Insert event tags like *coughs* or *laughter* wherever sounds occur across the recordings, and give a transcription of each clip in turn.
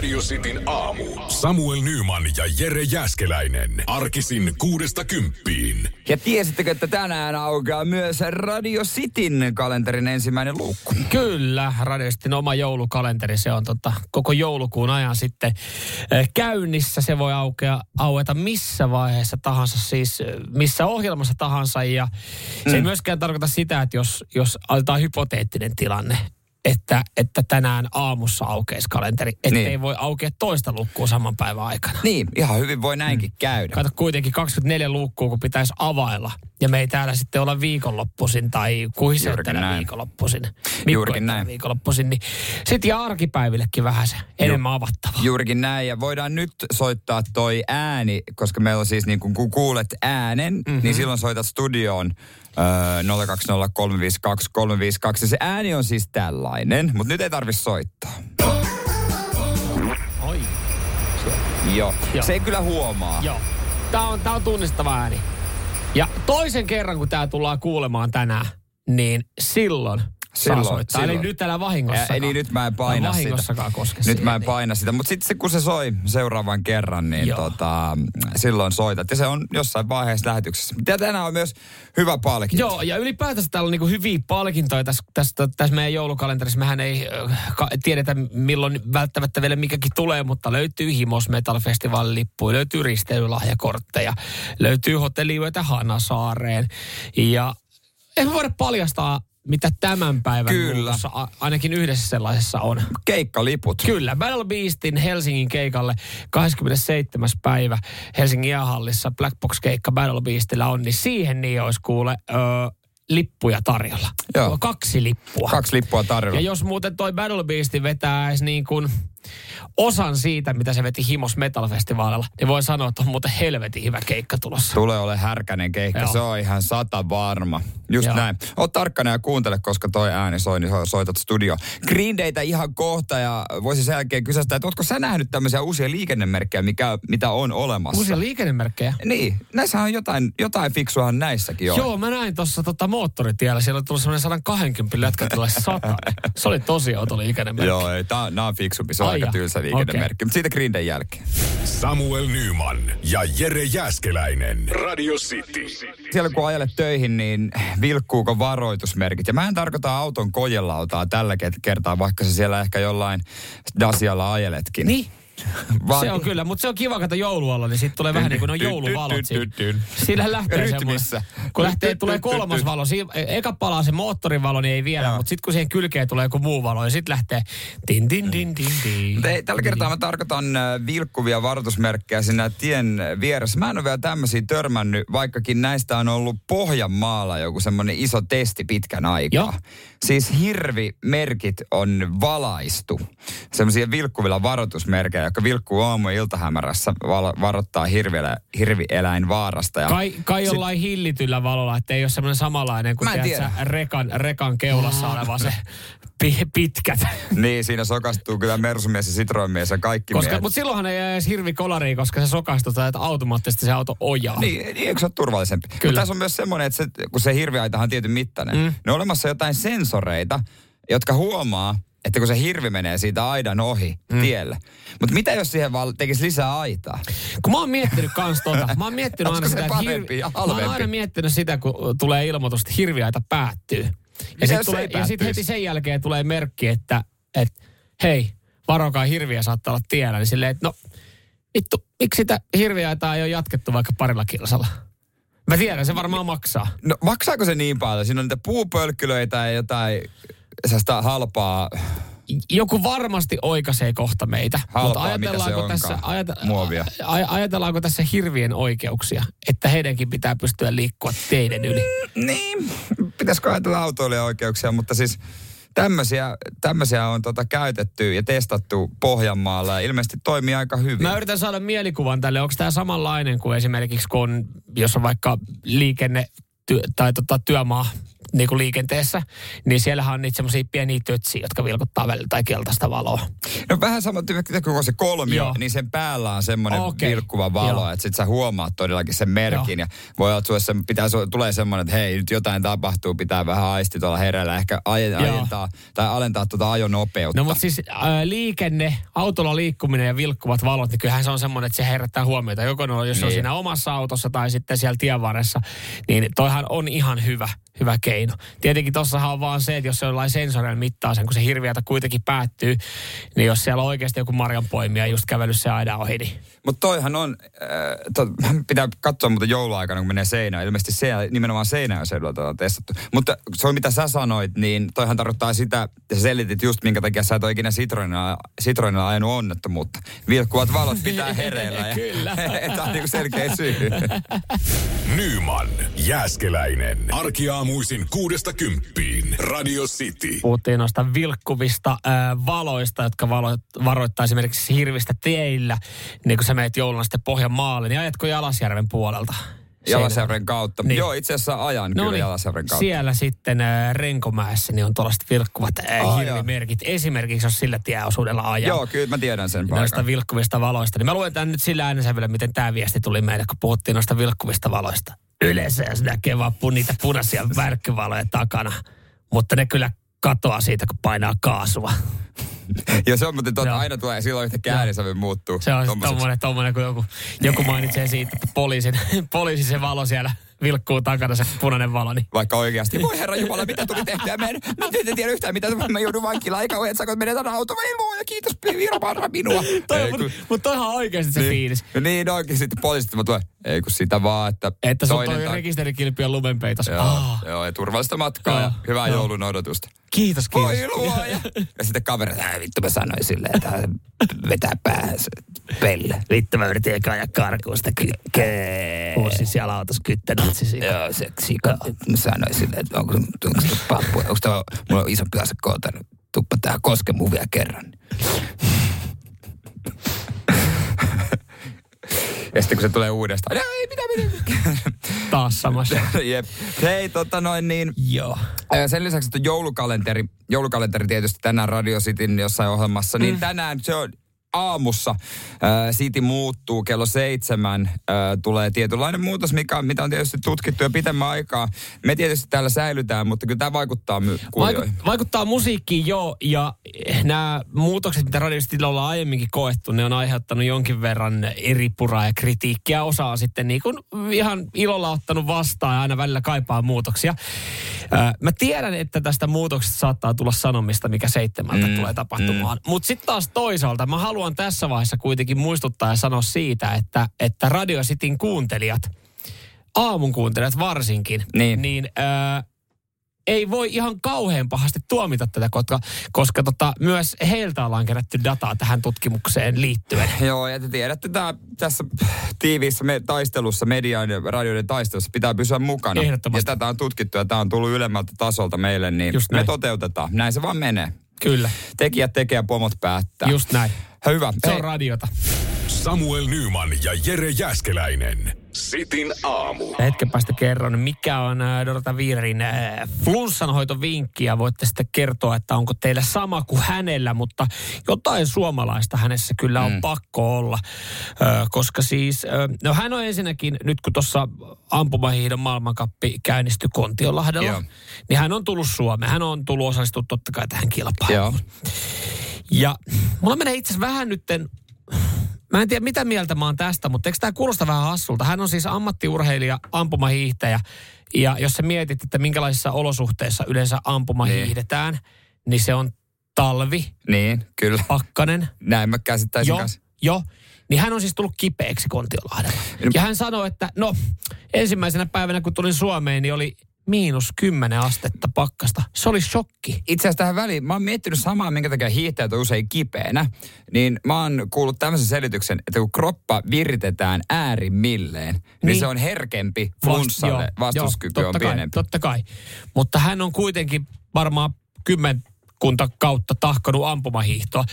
Radio Cityn aamu. Samuel Nyman ja Jere Jäskeläinen. Arkisin kuudesta kymppiin. Ja tiesittekö, että tänään aukeaa myös Radio Cityn kalenterin ensimmäinen luukku? Kyllä, Radio Cityn oma joulukalenteri, se on tota, koko joulukuun ajan sitten äh, käynnissä. Se voi aukea, aueta missä vaiheessa tahansa, siis äh, missä ohjelmassa tahansa. Ja se ei myöskään tarkoita sitä, että jos, jos aletaan hypoteettinen tilanne, että, että tänään aamussa aukeisi kalenteri, ettei Niin. voi aukea toista lukkua saman päivän aikana. Niin, ihan hyvin voi näinkin käydä. Kato kuitenkin 24 luukkua, kun pitäisi availla. Ja me ei täällä sitten olla viikonloppuisin tai kuhiseutena näin. viikonloppuisin. Juurikin näin. Viikonloppuisin. Niin sitten ja arkipäivillekin vähän se enemmän avattavaa. Juurikin näin, ja voidaan nyt soittaa toi ääni, koska meillä on siis niin kun, kun kuulet äänen, mm-hmm. niin silloin soitat studioon öö, 020352352. Se ääni on siis tällainen, mutta nyt ei tarvi soittaa. Oi. Joo. Joo. Se ei kyllä huomaa. Joo. Tää on, tää on tunnistava ääni. Ja toisen kerran, kun tää tullaan kuulemaan tänään, niin silloin, Silloin, soittaa. silloin. Eli nyt älä vahingossakaan. Ä, niin nyt mä en paina Älä sitä. koske Nyt siihen, mä en niin. paina sitä, mutta sitten se, kun se soi seuraavan kerran, niin Joo. tota, silloin soitat. Ja se on jossain vaiheessa lähetyksessä. Ja tänään on myös hyvä palkinto. Joo, ja ylipäätänsä täällä on niinku hyviä palkintoja tässä, tässä, tässä meidän joulukalenterissa. Mehän ei äh, ka- tiedetä, milloin välttämättä vielä mikäkin tulee, mutta löytyy Himos Metal Festivalin lippuja, löytyy risteilylahjakortteja, löytyy hotelliyötä Hanasaareen. Ja ei me voida paljastaa, mitä tämän päivän Kyllä. luukussa a- ainakin yhdessä sellaisessa on. Keikkaliput. Kyllä, Battle Beastin Helsingin keikalle 27. päivä Helsingin jäähallissa Black Box keikka Battle Beastillä on, niin siihen niin olisi kuule ö, lippuja tarjolla. Joo. Kaksi lippua. Kaksi lippua tarjolla. Ja jos muuten toi Battle Beast vetää edes niin kuin osan siitä, mitä se veti Himos Metal Festivalilla, niin voi sanoa, että on muuten helvetin hyvä keikka tulossa. Tulee ole härkänen keikka, Joo. se on ihan sata varma. Just Joo. näin. Oot tarkkana ja kuuntele, koska toi ääni soi, niin so- soitat studio. Green Daytä ihan kohta ja voisi sen jälkeen kysästä, että ootko sä nähnyt tämmöisiä uusia liikennemerkkejä, mikä, mitä on olemassa? Uusia liikennemerkkejä. Niin, näissä on jotain, jotain fiksuahan näissäkin on. Joo, mä näin tuossa tota moottoritiellä. Siellä tullut semmoinen 120 lätkä tulee 100. Se oli tosi outo liikennemerkki. Joo, ei, tää, nää on fiksumpi, se on aika tylsä liikennemerkki. Mutta siitä Green Day jälkeen. Samuel Nyman ja Jere Jäskeläinen. Radio City. Siellä kun ajelet töihin, niin vilkkuuko varoitusmerkit? Ja mä en tarkoita auton kojelautaa tällä kertaa, vaikka se siellä ehkä jollain Dasialla ajeletkin. Niin. Vaan- Se on kyllä, mutta se on kiva, että joulualla, niin sitten tulee vähän niin kuin on jouluvalot siinä. Siinä lähtee Rytmissä. Kun lähtee, tulee kolmas valo. Siinä, eka palaa se moottorivalo, niin ei vielä, mutta sitten kun siihen kylkeen tulee joku muu valo, ja sitten lähtee din din din din din. Tällä kertaa mä tarkoitan äh, vilkkuvia varoitusmerkkejä siinä tien vieressä. Mä en ole vielä tämmöisiä törmännyt, vaikkakin näistä on ollut Pohjanmaalla joku semmoinen iso testi pitkän aikaa. Joo. Siis hirvimerkit on valaistu. Semmoisia vilkkuvilla varoitusmerkkejä, jotka vilkkuu aamu- ja iltahämärässä varoittaa hirvielä, hirvieläin vaarasta. Ja Kai, kai jollain hillityllä valolla, että ei ole semmoinen samanlainen kuin tiedät, tiedä. rekan, rekan keulassa oleva se pi, pitkät. *laughs* Niin, siinä sokastuu kyllä Mersumies ja Citroenmies ja kaikki Koska, miehet. mutta silloinhan ei edes hirvi kolariin, koska se sokastuttaa, että automaattisesti se auto ojaa. Niin, niin eikö se ole turvallisempi? Mutta Kyllä. tässä on myös semmoinen, että se, kun se hirviaitahan on tietyn mittainen, mm. niin on olemassa jotain sensoreita, jotka huomaa, että kun se hirvi menee siitä aidan ohi mm. tielle. Mutta mitä jos siihen vaan tekisi lisää aitaa? Kun mä oon miettinyt kans tota, mä oon miettinyt aina sitä, parempi ja mä oon aina miettinyt sitä, kun tulee ilmoitus, että hirviaita päättyy. Ja sitten tulee, sit heti sen jälkeen tulee merkki, että, että hei, varokaa hirviä saattaa olla tiellä. Niin silleen, että no vittu, miksi sitä hirviaitaa ei ole jatkettu vaikka parilla kilsalla? Mä tiedän, se varmaan maksaa. No maksaako se niin paljon? Siinä on niitä puupölkkylöitä ja jotain sellaista halpaa. Joku varmasti oikaisee kohta meitä. Halpaa, se onkaan. tässä, ajate- Muovia. aj- ajatellaanko tässä hirvien oikeuksia, että heidänkin pitää pystyä liikkua teidän yli? Niin, pitäisikö ajatella autoilijan oikeuksia, mutta siis tämmöisiä, tämmöisiä on tota käytetty ja testattu Pohjanmaalla ja ilmeisesti toimii aika hyvin. Mä yritän saada mielikuvan tälle. Onko tämä samanlainen kuin esimerkiksi, kun jos on vaikka liikenne ty- tai tota, työmaa niin kuin liikenteessä, niin siellähän on niitä semmoisia pieniä tötsiä, jotka vilkuttaa välillä tai keltaista valoa. No vähän sama tyyppi kuin se kolmio, Joo. niin sen päällä on semmoinen Okei. vilkkuva valo, Joo. että sit sä huomaat todellakin sen merkin. Ja voi olla, että sulle se pitää, tulee semmoinen, että hei, nyt jotain tapahtuu, pitää vähän aisti tuolla hereillä, ehkä aj- Joo. ajentaa tai alentaa tuota ajonopeutta. No mutta siis äh, liikenne, autolla liikkuminen ja vilkkuvat valot, niin kyllähän se on semmoinen, että se herättää huomiota. Joko ne on, jos niin. on siinä omassa autossa tai sitten siellä tien varressa, niin toihan on ihan hyvä, hyvä keino. Tietenkin tossahan on vaan se, että jos se jollain sensorilla mittaa sen, kun se hirviötä kuitenkin päättyy, niin jos siellä on oikeasti joku marjanpoimija just kävellyt se aina ohi, niin Mutta toihan on, äh, to, *laughs* pitää katsoa muuten jouluaikana, kun menee seinään. Ilmeisesti se, nimenomaan seinään seudulla tätä on testattu. Mutta se on mitä sä sanoit, niin toihan tarkoittaa sitä, ja sä selitit just minkä takia sä et ole ikinä Citroenilla ajanut onnettomuutta. Vilkkuvat valot pitää hereillä. Ja, *laughs* *laughs* Kyllä. Tämä on niinku selkeä syy. Nyman, Jääskeläinen. Arkiaamuisin kuudesta kymppiin. Radio City. puhuttiin noista vilkkuvista ää, valoista, jotka valo, varoittaa esimerkiksi hirvistä teillä, niin kun sä meet jouluna sitten Pohjanmaalle, niin ajatko Jalasjärven puolelta? Jalasjärven kautta. Niin. Joo, itse asiassa ajan No kyllä niin, Jalasjärven kautta. siellä sitten äh, Renkomäessä niin on tuollaiset vilkkuvat äh, hirvimerkit. Esimerkiksi jos sillä tieosuudella ajaa. Joo, kyllä mä tiedän sen Noista paikan. vilkkuvista valoista. Niin mä luen tämän nyt sillä äänensävyllä, miten tämä viesti tuli meille, kun puhuttiin noista vilkkuvista valoista. Yleensä jos näkee vaan niitä punaisia *laughs* värkkyvaloja takana. Mutta ne kyllä katoaa siitä, kun painaa kaasua. *laughs* Ja se on muuten totta, aina tulee silloin yhtäkkiä äänisävy muuttuu. Se on tommonen, tommonen, kun joku, joku mainitsee siitä, että poliisin, *laughs* poliisin se valo siellä vilkkuu takana, se punainen valo. Niin Vaikka oikeasti, voi herra Jumala, mitä tuli tehtyä? Mä en, mä en tiedä yhtään, mitä mä joudun vankilaan, eikä ole, että sä menetän auto, *laughs* ei luoja, kiitos, Virmaara minua. toi, mutta kun- mut toihan on oikeasti se niin, fiilis. Niin onkin sitten poliisit, mä tulee, ei kun sitä vaan, että, Että sun toi tai- rekisterikilpi on lumenpeitos. Joo, Ah, joo, ja turvallista matkaa Joo, ja hyvää joulun odotusta. Kiitos, kiitos. Voi luoja. Ja sitten kaveri, että "Ää, vittu mä sanoin silleen, että vetää päähänsä pelle. Vittu mä yritin eka ajaa karkuun sitä kykkää. Puussi siellä autossa kyttänatsi siinä. Joo, se sika. Mä sanoin silleen, että onko, onko se pappu, onko tämä, mulla on isompi ase koota, tuppa tää koske mun vielä kerran. Ja sitten kun se tulee uudestaan, "No ei mitä mitä. *laughs* Taas samassa. *laughs* Jep. Hei, tota noin niin, Joo. Sen lisäksi, että joulukalenteri, joulukalenteri tietysti tänään Radio Cityn jossain ohjelmassa, niin tänään se on aamussa. Ää, City muuttuu kello seitsemän. Ää, tulee tietynlainen muutos, mikä, mitä on tietysti tutkittu jo pitemmän aikaa. Me tietysti täällä säilytään, mutta kyllä tämä vaikuttaa my- kuulijoihin. Vaiku- vaikuttaa musiikkiin jo, ja nämä muutokset, mitä radiostilla ollaan aiemminkin koettu, ne on aiheuttanut jonkin verran eri puraa ja kritiikkiä. Osa on sitten niin kuin ihan ilolla ottanut vastaan ja aina välillä kaipaa muutoksia. Ö, mä tiedän, että tästä muutoksesta saattaa tulla sanomista, mikä seitsemältä mm, tulee tapahtumaan. Mm. Mutta sitten taas toisaalta mä haluan tässä vaiheessa kuitenkin muistuttaa ja sanoa siitä, että, että Radio Cityn kuuntelijat, aamun kuuntelijat varsinkin, Niin. niin ö, ei voi ihan kauhean pahasti tuomita tätä, koska, koska tota, myös heiltä ollaan kerätty dataa tähän tutkimukseen liittyen. *laughs* Joo, ja te tiedätte, tää, tässä tiiviissä me, taistelussa, median ja radioiden taistelussa pitää pysyä mukana. Ehdottomasti. Ja tätä on tutkittu ja tämä on tullut ylemmältä tasolta meille, niin Just me näin. toteutetaan. Näin se vaan menee. Kyllä, Tekijät tekee ja pomot päättää. just näin. Hyvä. Se Hei, on radiota. Samuel Nyman ja Jere Jäskeläinen. Sitin aamu. Hetken päästä kerron, mikä on äh, Dorota Viirin äh, flunssanhoitovinkki ja voitte sitten kertoa, että onko teillä sama kuin hänellä, mutta jotain suomalaista hänessä kyllä on mm. pakko olla, äh, koska siis, no hän on ensinnäkin, nyt kun tuossa ampumahiihdon maailmankappi käynnistyi Kontiolahdella, Joo. niin hän on tullut Suomeen, hän on tullut osallistua totta kai tähän kilpailuun. Joo. Ja mulla menee itse asiassa vähän nytten, mä en tiedä mitä mieltä mä oon tästä, mutta eikö tämä kuulosta vähän hassulta? Hän on siis ammattiurheilija, ampumahiihtäjä. Ja jos sä mietit, että minkälaisissa olosuhteissa yleensä ampuma Niin. hiihdetään, niin se on talvi, Niin, kyllä. pakkanen. Näin mä käsittäisin Joo, joo. Niin hän on siis tullut kipeäksi Kontiolahdella. Ja hän sanoi, että no ensimmäisenä päivänä kun tulin Suomeen, niin oli miinus 10 astetta pakkasta. Se oli shokki. Itse asiassa tähän väliin, mä oon miettinyt samaa, minkä takia hiihtäjät on usein kipeänä. Niin mä oon kuullut tämmöisen selityksen, että kun kroppa viritetään äärimmilleen, niin, Niin. se on herkempi Vast- flunssalle. joo, Vastuskyky joo, on kai, pienempi. Totta kai. Mutta hän on kuitenkin varmaan kymmen kunta kautta tahkonut ampumahiihtoa.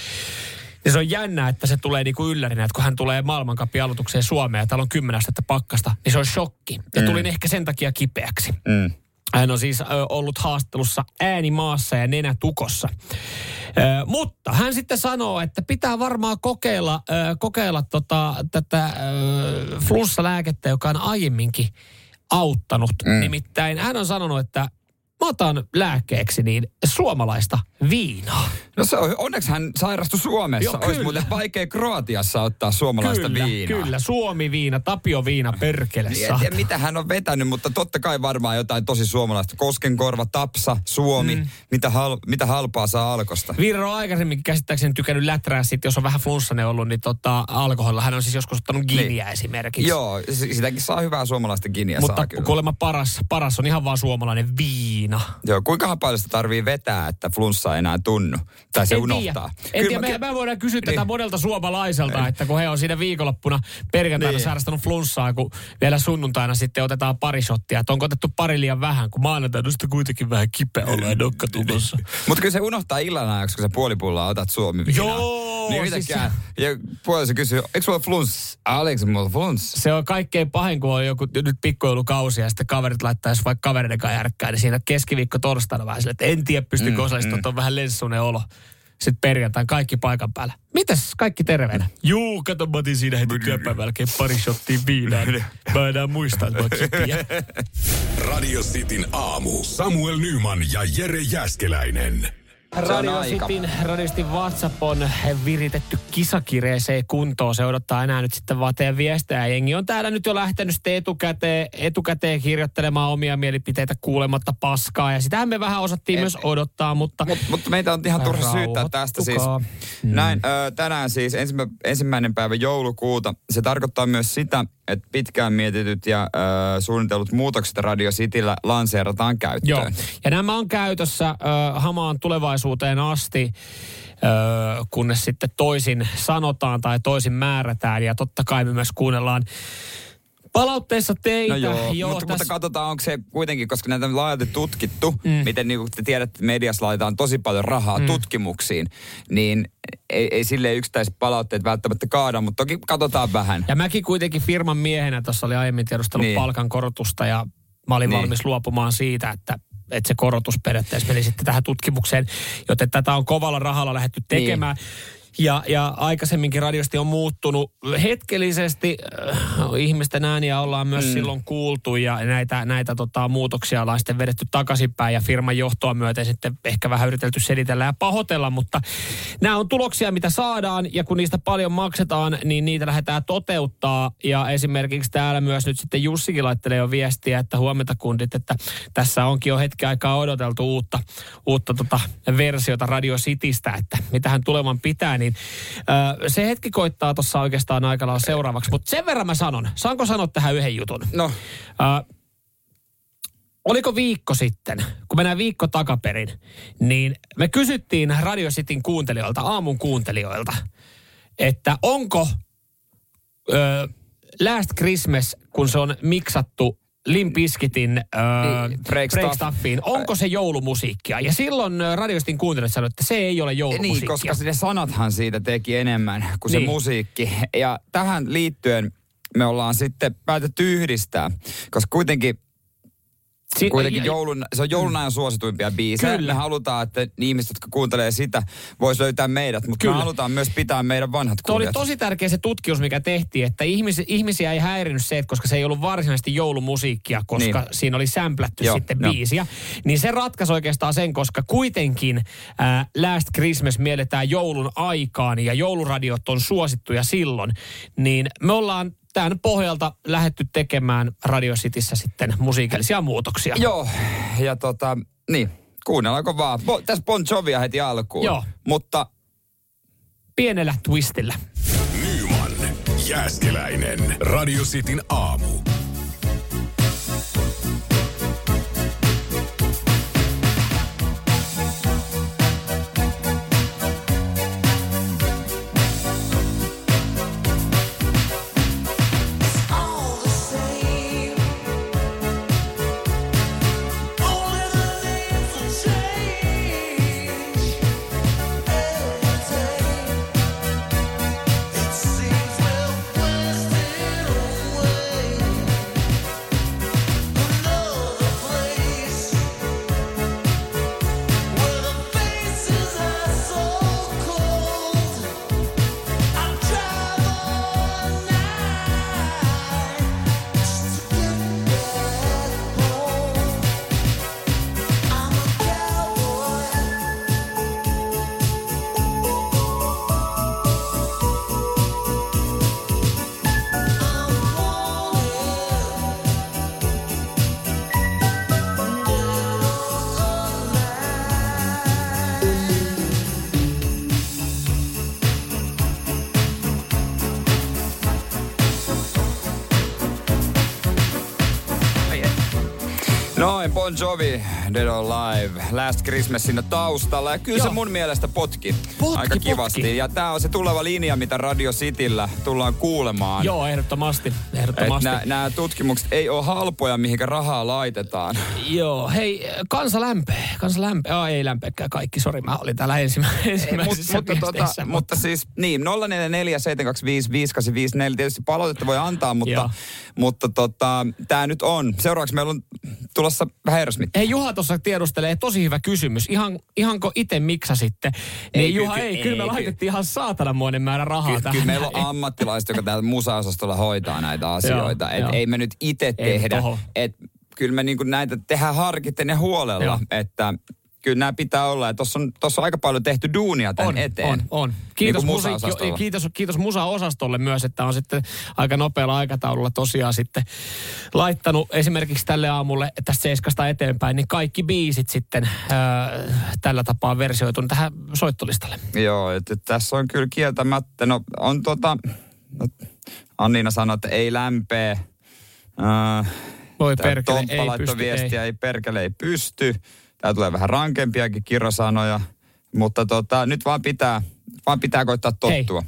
Ja se on jännä, että se tulee niinku yllärinä, että kun hän tulee maailmankapin aloitukseen Suomeen ja täällä on 10 astetta pakkasta, niin se on shokki. Ja tulin ehkä sen takia kipeäksi. Mm. Hän on siis ollut haastattelussa ääni maassa ja nenä tukossa. Ö, mutta hän sitten sanoo, että pitää varmaan kokeilla, ö, kokeilla tota, tätä ö, flussalääkettä, joka on aiemminkin auttanut. Mm. Nimittäin hän on sanonut, että mä otan lääkkeeksi niin suomalaista viinaa. No se on, onneksi hän sairastui Suomessa. Joo, Olisi muuten vaikea Kroatiassa ottaa suomalaista kyllä, viinaa. kyllä. Suomi-viina, Tapio-viina, perkele Niin, En tiedä, mitä hän on vetänyt, mutta totta kai varmaan jotain tosi suomalaista. Koskenkorva, Tapsa, Suomi. Mm. Mitä, hal, mitä halpaa saa alkosta? Virro on aikaisemminkin käsittääkseni tykännyt läträä sit, jos on vähän flunssainen ollut, niin tota, alkoholilla. Hän on siis joskus ottanut giniä niin. esimerkiksi. Joo, sitäkin saa hyvää suomalaista giniä Mutta saa kyllä. kuulemma paras, paras on ihan vaan suomalainen viina. Joo, kuinka paljon sitä tarvii vetää, että flunssa ei enää tunnu? Tai se en unohtaa? Tiedä. En tiedä, me, me voidaan kysyä tätä Niin. monelta suomalaiselta, että kun he on siinä viikonloppuna perjantaina Niin. sairastanut flunssaa, kun vielä sunnuntaina sitten otetaan pari shottia. Että onko otettu pari liian vähän, kun maanantaina sitten kuitenkin vähän kipeä olla ja nokkatulossa. Mutta kyllä se unohtaa illan ajaksi, kun sä puolipullaa otat suomi Joo, Niin siis. Ja puoliso kysyy, eikö sulla flunss? Alex, mulla flunss. Se on kaikkein pahin, kun on joku nyt pikkujoulukausi ja sitten kaverit laittaa, jos vaikka kavereiden kanssa järkkää, niin siinä keskiviikko torstaina vähän sille, että en tiedä pystyykö mm, osallistumaan, mm. on vähän lenssunen olo. Sitten perjantain kaikki paikan päällä. Mitäs kaikki terveenä? Juu, kato mä otin siinä heti työpäivän jälkeen pari shottia viinaa. Mä enää muista, että mä. Radio Cityn aamu. Samuel Nyman ja Jere Jäskeläinen. Radio. Cityn radistin WhatsApp on viritetty kisakireeseen kuntoon. Se odottaa enää nyt sitten vaan teidän viestejä. Jengi on täällä nyt jo lähtenyt sitten etukäteen, etukäteen kirjoittelemaan omia mielipiteitä kuulematta paskaa. Ja sitähän me vähän osattiin Et- myös odottaa, mutta... Mut, mutta meitä on ihan turha syyttää tästä siis. Rauhoittukaa. Näin, ö, tänään siis ensimmä, ensimmäinen päivä joulukuuta. Se tarkoittaa myös sitä, että pitkään mietityt ja ö, suunnitellut muutokset Radio Cityllä lanseerataan käyttöön. Joo, ja nämä on käytössä ö, hamaan tulevaisuuteen asti, kunnes sitten toisin sanotaan tai toisin määrätään. Ja totta kai me myös kuunnellaan palautteessa teitä. No joo, joo mutta, mutta tässä- katsotaan, onko se kuitenkin, koska näitä on laajalti tutkittu, mm. miten niin kuin te tiedätte, mediassa laitetaan tosi paljon rahaa mm. tutkimuksiin, niin ei, ei sille yksittäiset palautteet välttämättä kaada, mutta toki katsotaan vähän. Ja mäkin kuitenkin firman miehenä tuossa oli aiemmin tiedustellut niin. Niin. palkankorotusta ja mä olin. Niin. valmis luopumaan siitä, että että se korotus periaatteessa meni sitten tähän tutkimukseen, joten tätä on kovalla rahalla lähdetty tekemään. Niin. Ja, ja aikaisemminkin radiosti on muuttunut hetkellisesti. Äh, ihmisten ääniä ollaan myös mm. silloin kuultu ja näitä, näitä tota, muutoksia ollaan sitten vedetty takaisinpäin ja firman johtoa myöten sitten ehkä vähän yritelty selitellä ja pahoitella, mutta nämä on tuloksia, mitä saadaan ja kun niistä paljon maksetaan, niin niitä lähdetään toteuttaa ja esimerkiksi täällä myös nyt sitten Jussikin laittelee jo viestiä, että huomenta kundit, että tässä onkin jo hetki aikaa odoteltu uutta, uutta tota versiota Radio Citystä, että mitähän tulevan pitää, niin ö, se hetki koittaa tuossa oikeastaan aika lailla seuraavaksi, mutta sen verran mä sanon, saanko sanoa tähän yhden jutun? No, Ö, oliko viikko sitten, kun mennään viikko takaperin, niin me kysyttiin Radio Cityn kuuntelijoilta, aamun kuuntelijoilta, että onko ö, Last Christmas, kun se on miksattu Limpiskitin äh, Niin, break, Break. Stuffiin, onko se joulumusiikkia? Ja silloin ö, radiostin kuuntelijat sanoivat, että se ei ole joulumusiikkia. niin, koska ne sanathan siitä teki enemmän kuin Niin. se musiikki. Ja tähän liittyen me ollaan sitten päätetty yhdistää, koska kuitenkin Si- Kuitenkin joulun, se on joulun ajan suosituimpia biisejä. Kyllä. Me halutaan, että ihmiset, jotka kuuntelee sitä, vois löytää meidät, mutta Kyllä. me halutaan myös pitää meidän vanhat Tuo oli kuulijat. tosi tärkeä se tutkimus, mikä tehtiin, että ihmis, ihmisiä ei häirinyt se, että koska se ei ollut varsinaisesti joulumusiikkia, koska Niin. siinä oli sämplätty Joo, sitten joo. biisiä. Niin se ratkaisi oikeastaan sen, koska kuitenkin äh, Last Christmas mielletään joulun aikaan ja jouluradiot on suosittuja silloin. Niin me ollaan tämän pohjalta lähetty tekemään Radio Cityssä sitten musiikillisia muutoksia. Joo, ja tota, niin, kuunnellaanko vaan. Bo, tässä Bon Jovia heti alkuun. Joo. Mutta Pienellä twistillä. Nyman, Jääskeläinen. Radio Cityn aamu. Jovi, Dead or Alive, Last Christmas siinä taustalla. Ja kyllä Joo. se mun mielestä potki, Potki, aika kivasti. potki. Ja tää on se tuleva linja, mitä Radio Cityllä tullaan kuulemaan. Joo, ehdottomasti. Ehdottomasti. Nämä tutkimukset ei ole halpoja, mihinkä rahaa laitetaan. Joo, hei, kansa lämpee. Kansa lämpee. Oh, ei lämpeekään kaikki, sori, mä olin täällä ensimmä, Mut, ensimmäisessä mutta, tota, viesteissä, mutta siis niin, 044 725 5854. Tietysti palautetta voi antaa, mutta, Joo. mutta tota, tämä nyt on. Seuraavaksi meillä on tulossa vähän Aerosmith. Hei Juha tuossa tiedustelee, tosi hyvä kysymys. Ihan, ihanko itse miksasitte? Niin Ei, Juha, ky- ei, ei, kyllä me ky- laitettiin ihan saatananmoinen määrä rahaa Kyllä, tähän. kyllä meillä on ammattilaiset, joka täällä musaosastolla hoitaa näitä asioita. Joo, Et joo. ei me nyt itse tehdä. Et kyllä me niinku näitä tehdään harkitten ja huolella. Joo. Että kyllä nämä pitää olla. Tuossa on, tossa on aika paljon tehty duunia tämän on, eteen. On, on. Kiitos, Niin musiikki, musaosastolla. kiitos, kiitos musa-osastolle myös, että on sitten aika nopealla aikataululla tosiaan sitten laittanut esimerkiksi tälle aamulle tästä seiskasta eteenpäin, niin kaikki biisit sitten ää, tällä tapaa versioitun tähän soittolistalle. Joo, että tässä on kyllä kieltämättä. No on tota, no, Anniina sanoi, että ei lämpee. Äh, Voi perkele, Tomppa ei pysty, viestiä, ei. perkele, ei pysty. Tää tulee vähän rankempiakin kirosanoja. Mutta tota, nyt vaan pitää, vaan pitää koittaa tottua.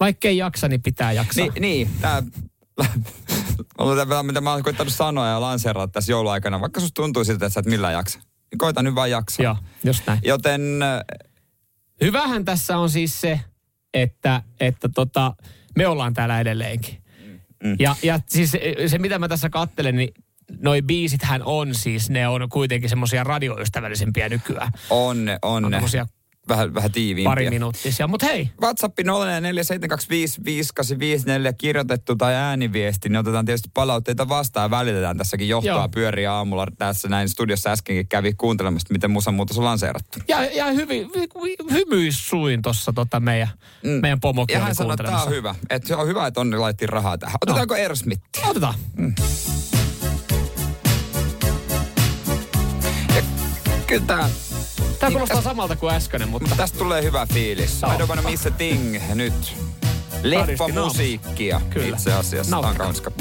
Vaikka ei jaksa, niin pitää jaksaa. Niin, niin tää, *laughs* mitä mä oon koittanut sanoa ja lanseerata tässä jouluaikana. Vaikka susta tuntuu siltä, että sä et millään jaksa. Niin koita nyt vaan jaksaa. Joo, just näin. Joten äh, Hyvähän tässä on siis se, että, että tota, me ollaan täällä edelleenkin. Mm. Ja, ja siis se, mitä mä tässä kattelen, niin noi biisithän on siis, ne on kuitenkin semmoisia radioystävällisempiä nykyään. on on On Vähän, vähän tiiviimpiä. pari minuuttisia. Mutta hei, WhatsApp 0447255854 kirjoitettu tai ääniviesti, niin otetaan tietysti palautteita vastaan ja välitetään tässäkin johtoa Joo. pyöriä aamulla. Tässä näin studiossa äskenkin kävi kuuntelemassa, miten musan muutos on lanseerattu. ja, ja hyvin, hymyis suin tuossa tota meidän, mm. meidän pomokin Ja hän sanoi, että tämä on hyvä. Että se on hyvä, että Onni laitti rahaa tähän. Otetaanko no. Aerosmith? Otetaan. Kyllä tää, Tämä kuulostaa samalta kuin äskeinen, mutta tästä tulee hyvä fiilis. Joo. I don't wanna miss a thing nyt. Leffa musiikkia itse asiassa. Tämä on Nauttikaa.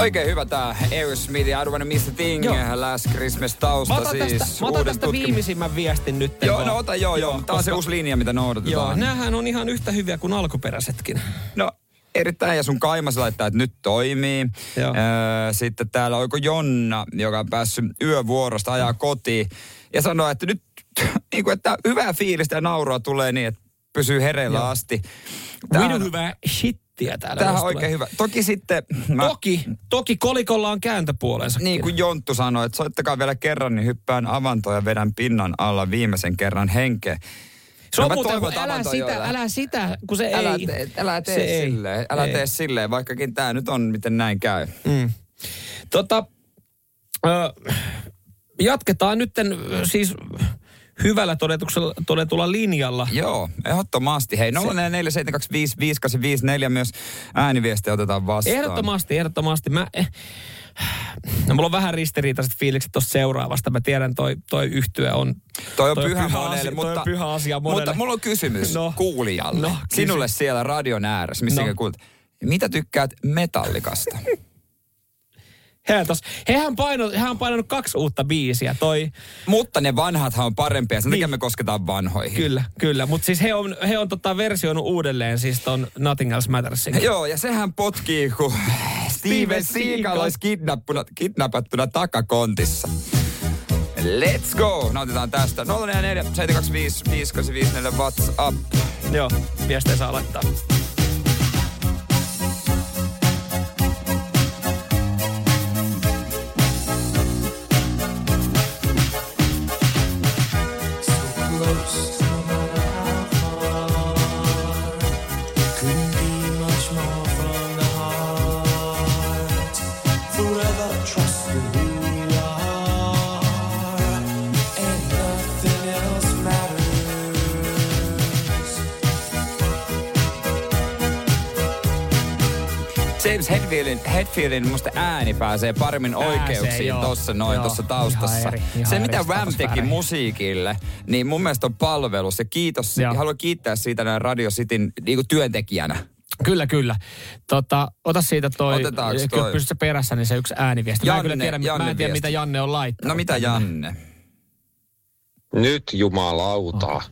Oikein hyvä tää Aerosmith ja I don't wanna miss a thing. Joo. Last Christmas tausta Mä otan siis. tästä, mä otan tästä tutkimus- viimeisimmän viestin nyt. Joo, vaan. no ota joo, joo. Tää on se uusi linja, mitä noudatetaan. Joo, näähän on ihan yhtä hyviä kuin alkuperäisetkin. No erittäin ja sun kaimas laittaa, että nyt toimii. Joo. Öö, sitten täällä oiko Jonna, joka on päässyt yövuorosta ajaa kotiin ja sanoo, että nyt *laughs* niin kuin, että hyvää fiilistä ja naurua tulee niin, että pysyy hereillä Joo. asti. Tämähän on- hyvää shittiä täällä. Tämähän jos on oikein hyvä. Toki sitten, mä, Toki, toki kolikolla on kääntöpuolensa. niin kuin Jonttu sanoi, että soittakaa vielä kerran, niin hyppään avantoon ja vedän pinnan alla viimeisen kerran henkeä. Se on mä muuten, kun älä sitä, joilla- älä sitä, kun se Älä ei. tee, älä tee se ei. silleen, älä Ei. tee silleen, vaikkakin tämä nyt on, miten näin käy. Mm. Tota, ö, jatketaan nyt siis hyvällä todetuksella, todetulla linjalla. Joo, ehdottomasti. Hei, 0447255854 myös ääniviestiä otetaan vastaan. Ehdottomasti, ehdottomasti. Mä, eh, no, mulla on vähän ristiriitaiset fiilikset tuosta seuraavasta. Mä tiedän, toi, toi yhtyö on... Toi on toi pyhä, asia, monelle, toi mutta, on pyhä asia monelle. mutta mulla on kysymys No. kuulijalle. No, kysy. Sinulle siellä radion ääressä, missä no. kuulet. Mitä tykkäät metallikasta? *laughs* Tos, hehän, paino, hehän on painanut kaksi uutta biisiä. Toi, Mutta ne vanhathan on parempia, sen takia Niin. me kosketaan vanhoihin. kyllä, kyllä. Mutta siis he on, he on tota versioinut uudelleen siis ton Nothing Else Mattersin. Joo, ja sehän potkii, kun Steven Seagal olisi kidnappuna, kidnappattuna takakontissa. Let's go! Nautitaan tästä. 044 725 5854 WhatsApp. Joo, viestejä saa laittaa. James Hetfieldin, Hetfieldin musta ääni pääsee paremmin Pääsee, oikeuksiin joo. tossa noin Joo, tuossa ihan taustassa. eri, ihan Se mitä Wham statusväreihin. teki musiikille, niin mun mielestä on palvelus ja kiitos. Joo. Haluan kiittää siitä näin Radio Cityn niinku työntekijänä. Kyllä, kyllä. Tota, ota siitä toi, Otetaanko kyllä toi? pysyt sä perässä, niin se yksi ääniviesti. mä en kyllä Janne- tiedä, mä Janne en tiedä viesti. mitä Janne on laittanut. No mitä. Janne? Nyt jumalauta.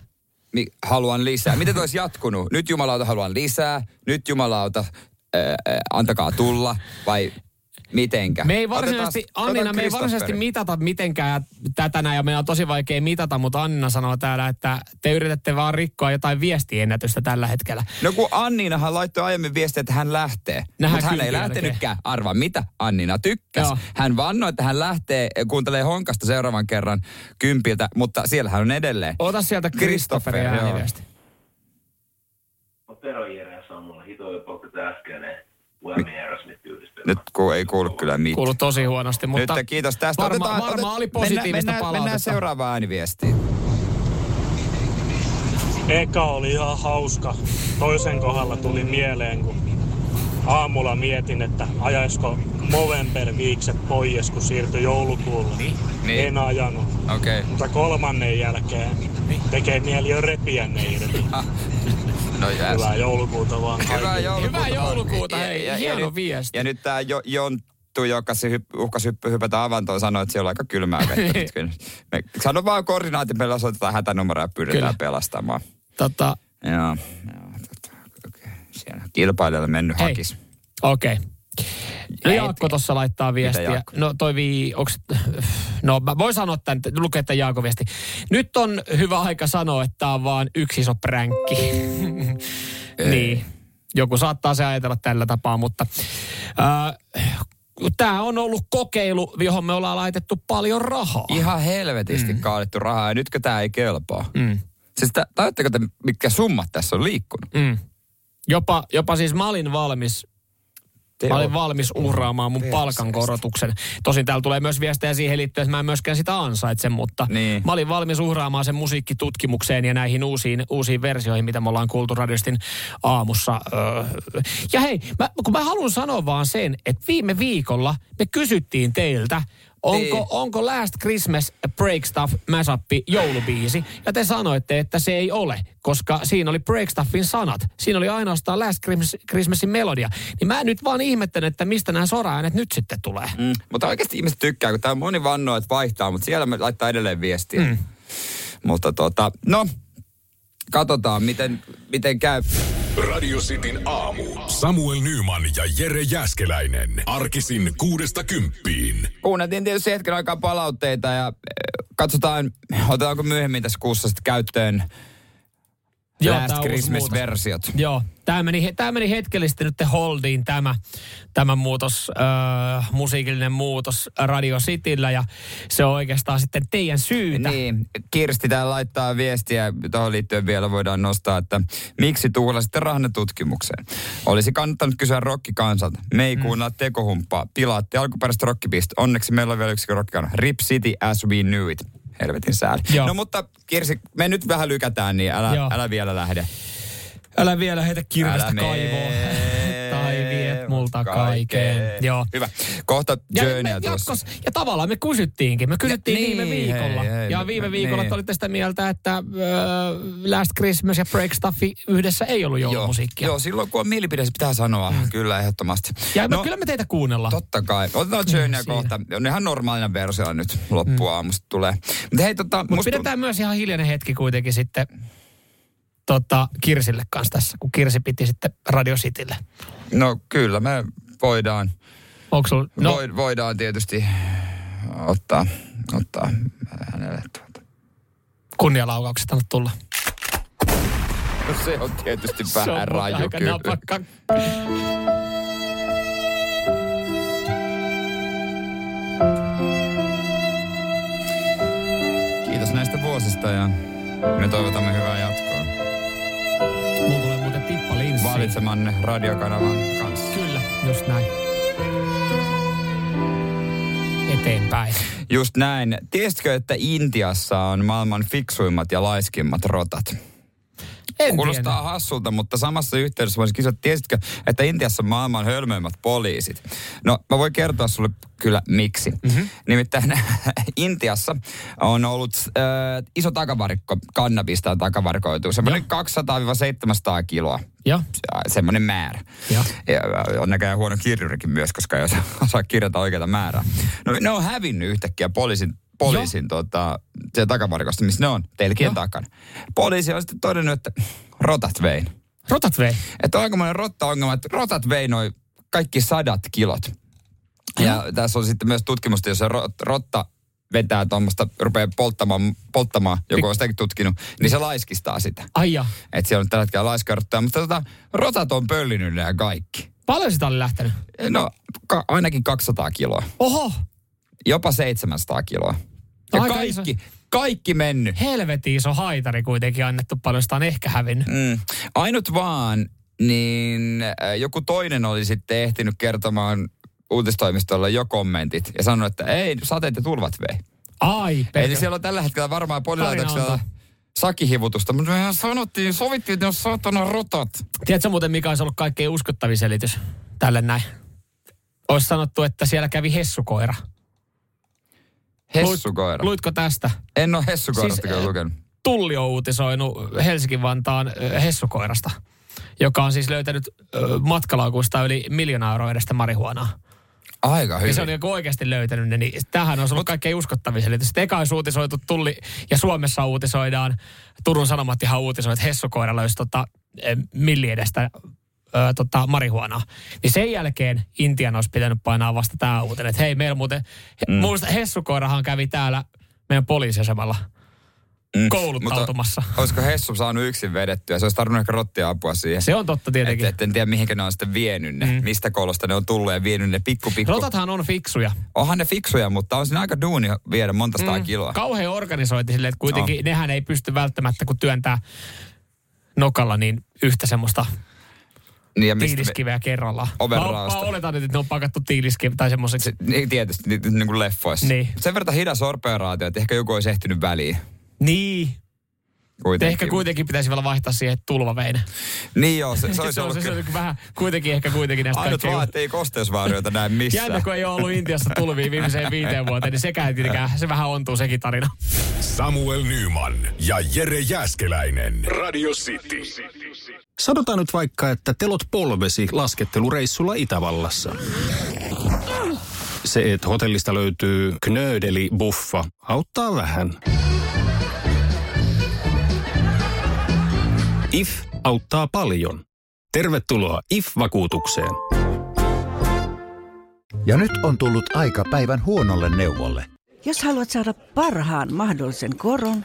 Mi- haluan lisää. Miten toi olisi jatkunut? Nyt jumalauta haluan lisää. Nyt jumalauta ää, antakaa tulla. Vai mitenkä? Me ei varsinaisesti, Otetaan- Annina, me ei varsinaisesti mitata mitenkään tätä näin, ja meidän on tosi vaikea mitata, mutta Annina sanoo täällä, että te yritätte vaan rikkoa jotain viestiennätystä tällä hetkellä. No kun Anninahan laittoi aiemmin viestiä, että hän lähtee. Nähdään Mutta hän ei lähtenytkään. Arva mitä Annina tykkäsi. Joo. Hän vannoi, että hän lähtee, kuuntelee Honkasta seuraavan kerran kympiltä, mutta siellä hän on edelleen. Ota sieltä joo. ääniviesti. Tero Jere ja Samulla hito jopa tätä äskeinen Whammy Aerosmith yhdistelmä. Nyt kun ei kuulu kyllä mitään. Kuuluu tosi huonosti, mutta Nyt kiitos tästä. varma, Otetaan- varmaan otet- oli positiivista mennään, mennään, palautetta. mennään seuraavaan ääniviestiin. Eka oli ihan hauska. Toisen kohdalla tuli mieleen, kun aamulla mietin, että ajaisiko Movember viikset pois, kun siirtyi joulukuulle. Niin. En ajanut. Okei. Okay. Mutta kolmannen jälkeen tekee mieli jo repiä ne irti. *laughs* No jääs. Hyvää joulukuuta vaan Hyvää kaikille. joulukuuta. Hyvää joulukuuta, Ja- hei, ja- ja hieno nyt- viesti. Ja nyt tää jo, Jonttu, joka se hyp, uhkas hyppy, hypätä avantoon, sanoi, että siellä on aika kylmää vettä. Me, sano vaan koordinaatin, meillä osoitetaan hätänumero ja pyydetään Kyllä. pelastamaan. Tota, Joo, joo tota, okay. Siellä kilpailijalle mennyt Hei. hakis. okei. Okay. No Jaakko tuossa laittaa viestiä. Jaakko? No toi vii, onks, *laughs* no mä voin sanoa tämän, lukee tämän Jaakon viesti. Nyt on hyvä aika sanoa, että tämä on vaan yksi iso pränkki. *laughs* niin. Joku saattaa se ajatella tällä tapaa, mutta äh, tämä on ollut kokeilu, johon me ollaan laitettu paljon rahaa. Ihan helvetisti mm. kaadettu rahaa ja nytkö tää ei kelpaa? Mm. Siis tajutteko te, mitkä summat tässä on liikkunut? Mm. Jopa, jopa siis mä olin valmis Mä olin valmis uhraamaan mun palkankorotuksen. Tosin täällä tulee myös viestejä siihen liittyen, että mä en myöskään sitä ansaitse, mutta Niin. mä olin valmis uhraamaan sen musiikkitutkimukseen ja näihin uusiin, uusiin versioihin, mitä me ollaan kuultu radistin aamussa. Öö. Ja hei, mä, kun mä haluan sanoa vaan sen, että viime viikolla me kysyttiin teiltä, onko, Niin. onko Last Christmas Break Stuff Masappi joulubiisi? Ja te sanoitte, että se ei ole, koska siinä oli Break Stuffin sanat. Siinä oli ainoastaan Last Christmas, Christmasin melodia. Niin mä nyt vaan ihmettelen, että mistä nämä sora-äänet nyt sitten tulee. Mm. Mutta oikeasti ihmiset tykkää, kun tää moni vannoo, että vaihtaa, mutta siellä me laittaa edelleen viestiä. Mm. Mutta tota, no, katsotaan miten, miten käy. Radio Cityn aamu. Samuel Nyman ja Jere Jäskeläinen. Arkisin kuudesta kymppiin. Kuunneltiin tietysti hetken aikaa palautteita ja eh, katsotaan, otetaanko myöhemmin tässä kuussa sitten käyttöön Joo, Last. Christmas-versiot. Joo, tämä meni, tämä meni hetkellisesti nyt holdiin tämä, tämä muutos, äh, musiikillinen muutos Radio Cityllä ja se on oikeastaan sitten teidän syytä. Niin, Kirsti täällä laittaa viestiä, tuohon liittyen vielä voidaan nostaa, että miksi tuhlasitte rahnetutkimukseen? Olisi kannattanut kysyä rokkikansalta. Me ei mm. kuunnella tekohumppaa. Pilaatte alkuperäistä rockipista. Onneksi meillä on vielä yksi rockikana. Rip City as we knew it. Helvetin sääli. Joo. No mutta Kirsi, me nyt vähän lykätään, niin älä, Joo. älä vielä lähde. Älä vielä heitä kirvestä kaivoon. Multa kaiken. Joo. Hyvä. Kohta Ja, Journeyä jatkos, ja tavallaan me kysyttiinkin. Me kysyttiin Ja- viime niin, viikolla. hei, hei, ja me- viime me- viikolla niin. te olitte sitä mieltä, että äh, Last Christmas ja Break Stuffi yhdessä ei ollut joulumusiikkia. Joo, silloin kun on mielipide, se pitää sanoa. Mm. Kyllä, ehdottomasti. Ja no, kyllä me teitä kuunnellaan. Totta kai. Otetaan Journeyä siinä. kohta. On ihan normaalina versiona nyt loppuaamusta tulee. Mutta hei, tota, Mutta musta pidetään myös ihan hiljainen hetki kuitenkin sitten tota, Kirsille kanssa tässä, kun Kirsi piti sitten Radio Citylle. No kyllä, me voidaan, Onko sulla, no. no, Voi, voidaan tietysti ottaa, ottaa hänelle tuota. kunnialaukaukset anna tulla? No se on tietysti Se on vähän raju aika kyllä. napakka. Kiitos näistä vuosista ja me toivotamme hyvää jatkoa. Valitsemanne radiokanavan kanssa. Kyllä, just näin. Eteenpäin. Just näin. Tiesitkö, että Intiassa on maailman fiksuimmat ja laiskimmat rotat? En Kuulostaa tiedä. hassulta, mutta samassa yhteydessä voisin kysyä, että tiesitkö, että Intiassa on maailman hölmöimmät poliisit? No, mä voin kertoa sulle kyllä miksi. Mhm. Mm-hmm. Nimittäin *laughs* Intiassa on ollut äh, iso takavarikko, kannabista on takavarikoitu, semmoinen 200-700 kiloa. Joo. Se- Semmoinen määrä. Joo. Ja on näköjään huono kirjurikin myös, koska ei osaa, kirjata oikeata määrää. No ne on hävinnyt yhtäkkiä poliisin, poliisin tota, se takavarikosta, missä ne on, telkien takana. Poliisi on sitten todennut, että rotat vein. Rotat vei. Että on aikamoinen rotta-ongelma, että rotat vei noin kaikki sadat kilot. Ja tässä on sitten myös tutkimusta, jos se ro- rotta vetää tuommoista, rupeaa polttamaan, polttamaan, joku on sitäkin tutkinut, niin se laiskistaa sitä. Ai ja. Että siellä on tällä hetkellä laiskarottaa, mutta tota, rotat on pöllinyt nämä kaikki. Paljon sitä oli lähtenyt? No, ka- ainakin 200 kiloa. Oho, Jopa 700 kiloa. Ja Aika kaikki, iso. kaikki mennyt. helvetin iso haitari kuitenkin annettu paljon, sitä on ehkä hävinnyt. Mm. Ainut vaan, niin äh, joku toinen oli sitten ehtinyt kertomaan uutistoimistolle jo kommentit ja sanonut, että ei, sateet ja tulvat vei. Ai, Eli perkele. siellä on tällä hetkellä varmaan polilaitoksella sakihivutusta, mutta mehän sanottiin, sovittiin, että ne on saatana rotat. Tiedätkö muuten, mikä olisi ollut kaikkein uskottavin selitys tälle näin? Olisi sanottu, että siellä kävi hessukoira. Hessukoira. Luitko tästä? En ole hessukoirasta Siis, kyllä äh, lukenut. Tulli on uutisoinut Helsinki-Vantaan ö, hessukoirasta, joka on siis löytänyt ö, matkalaukusta yli miljoonaa euroa edestä marihuonaa. Aika Ja hyvin. se on joku oikeasti löytänyt ne, niin tämähän on ollut kaikkein uskottavin selitys. Eka olisi uutisoitu tulli, ja Suomessa uutisoidaan, Turun Sanomat ihan uutisoi, että hessukoira löysi tota, eh, milli edestä ö, tota, marihuonaa. Niin sen jälkeen Intian olisi pitänyt painaa vasta tämä uutinen, että hei, meillä muuten, mm. muista Hessukoirahan kävi täällä meidän poliisiasemalla Mm. kouluttautumassa. Mutta olisiko Hessu saanut yksin vedettyä? Se olisi tarvinnut ehkä rottia apua siihen. Se on totta tietenkin. Et, et en tiedä, mihinkä ne on sitten vienyt ne. Mm. Mistä koulusta ne on tullut ja vienyt ne pikku pikku. Rotathan on fiksuja. Onhan ne fiksuja, mutta on siinä aika duuni viedä monta mm. kiloa. Kauhean organisointi silleen, että kuitenkin no. nehän ei pysty välttämättä, kun työntää nokalla, niin yhtä semmoista Niin, ja mistä me, tiiliskiveä kerrallaan. Mä, Overraasta. mä oletan nyt, että ne on pakattu tiiliskiveä tai semmoiseksi. se, niin tietysti, niin, niin kuin leffoissa. Niin. Sen verran hidas operaatio, että ehkä joku olisi ehtinyt väliin. Niin. Kuitenkin. Ehkä kuitenkin pitäisi vielä vaihtaa siihen tulvaveinen. Niin joo, se, se *laughs* Se, olisi se, ollut se, kyllä. on vähän, kuitenkin ehkä kuitenkin näistä Ainut vaan, että ei kosteusvaurioita näe *laughs* missään. Jännä, kun ei ole ollut Intiassa tulvia viimeiseen viiteen vuoteen, niin sekään tietenkään, se vähän ontuu sekin tarina. Samuel Nyman ja Jere Jäskeläinen. Radio City. Sanotaan nyt vaikka, että telot polvesi laskettelureissulla Itävallassa. Se, että hotellista löytyy knöydeli buffa, auttaa vähän. IF auttaa paljon. Tervetuloa IF-vakuutukseen. Ja nyt on tullut aika päivän huonolle neuvolle. Jos haluat saada parhaan mahdollisen koron,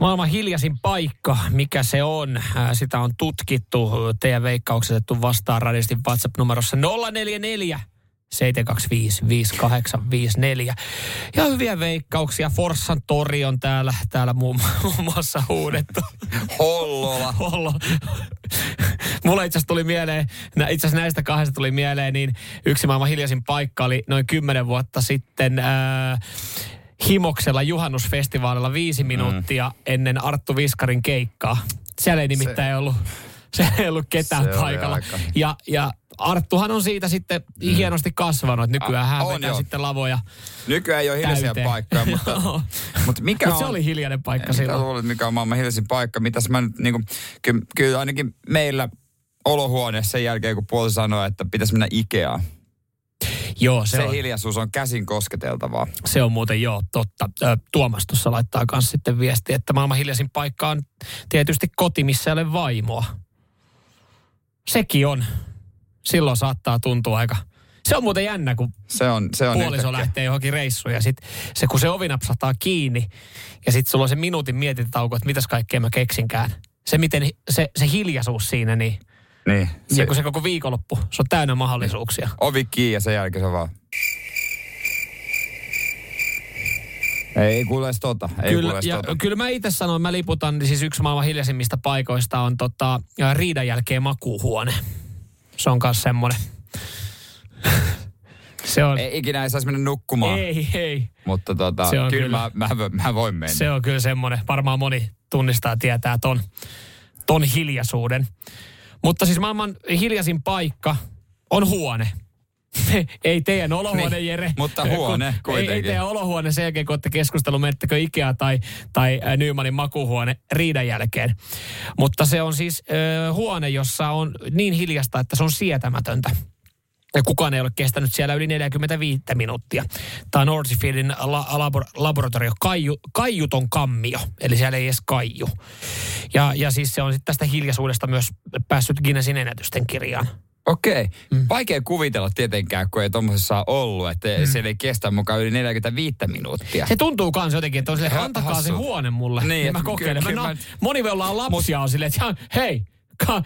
Maailman hiljaisin paikka, mikä se on, sitä on tutkittu. Teidän veikkaukset otettu vastaan radistin WhatsApp-numerossa 044 725 5854. Ja hyviä veikkauksia. Forssan tori on täällä, täällä muun, muun muassa huudettu. Hollola. Hollo. Mulla itse asiassa tuli mieleen, itse asiassa näistä kahdesta tuli mieleen, niin yksi maailman hiljaisin paikka oli noin kymmenen vuotta sitten ää, Himoksella juhannusfestivaalilla viisi minuuttia ennen Arttu Viskarin keikkaa. Siellä ei nimittäin ollut, *laughs* siellä ei ollut ketään Se paikalla. aika- Ja, ja Arttuhan on siitä sitten hienosti kasvanut, nykyään hän on vetää joo. sitten lavoja. Nykyään ei ole hiljaisia Täyteen. paikkoja, *laughs* mutta, mutta mikä Mut on... se oli hiljainen paikka Mitä silloin. luulet, mikä on maailman hiljaisin paikka? Mitäs mä nyt niinku, kyllä, kyllä ainakin meillä olohuoneessa sen jälkeen, kun puoli sanoi, että pitäisi mennä Ikeaan. Joo, se, Se, on, hiljaisuus on käsin kosketeltavaa. se on muuten joo, totta. Tuomas tuossa laittaa myös sitten viesti, että maailman hiljaisin paikka on tietysti koti, missä ei ole vaimoa. Sekin on. Silloin saattaa tuntua aika... Se on muuten jännä, kun Se on, se on puoliso yhtäkkiä. lähtee johonkin reissuun ja sit se, kun se ovi napsahtaa kiinni ja sitten sulla on se minuutin mietintätauko, että mitäs kaikkea mä keksinkään. Se, miten se, se hiljaisuus siinä, niin Niin, se, se, kun se koko viikonloppu, se on täynnä mahdollisuuksia. ovi kiinni ja sen jälkeen se vaan... Ei kuule edes tota. Ei kyllä, kuule edes ja, tota. kyllä mä itse sanoin, mä liputan, siis yksi maailman hiljaisimmista paikoista on tota, riidan jälkeen makuuhuone. Se on myös semmoinen. *laughs* se on, Ei, ikinä ei saisi mennä nukkumaan. ei, ei. Mutta tota, Se on kyllä, kyllä. Mä, mä, mä voin mennä. Se on kyllä semmoinen, varmaan moni tunnistaa, tietää ton, ton hiljaisuuden. Mutta siis maailman hiljaisin paikka on huone. *laughs* ei teidän olohuone, Niin, Jere. mutta *laughs* Kun- huone ei, ei kuitenkin. teidän olohuone sen jälkeen, kun olette keskustellut, menettekö Ikea tai, tai Nymanin makuuhuone riidan jälkeen. Mutta se on siis äh, huone, jossa on niin hiljasta, että se on sietämätöntä. Ja kukaan ei ole kestänyt siellä yli 45 minuuttia. Tämä on Northfieldin la- labor- laboratorio, kaiu, kaiuton kammio, eli siellä ei edes kaiju. Ja, ja siis se on sitten tästä hiljaisuudesta myös päässyt Guinnessin ennätysten kirjaan. Okei. Mm. Vaikea kuvitella tietenkään, kun ei tuommoisessa ollut, että mm. siellä ei kestä mukaan yli 45 minuuttia. Se tuntuu kans jotenkin, että on silleen, antakaa se hassulta. huone mulle, Niin, niin, mä kokeilen. kyllä- Mä, no, moni voi olla lapsia on silleen, että hei, ka,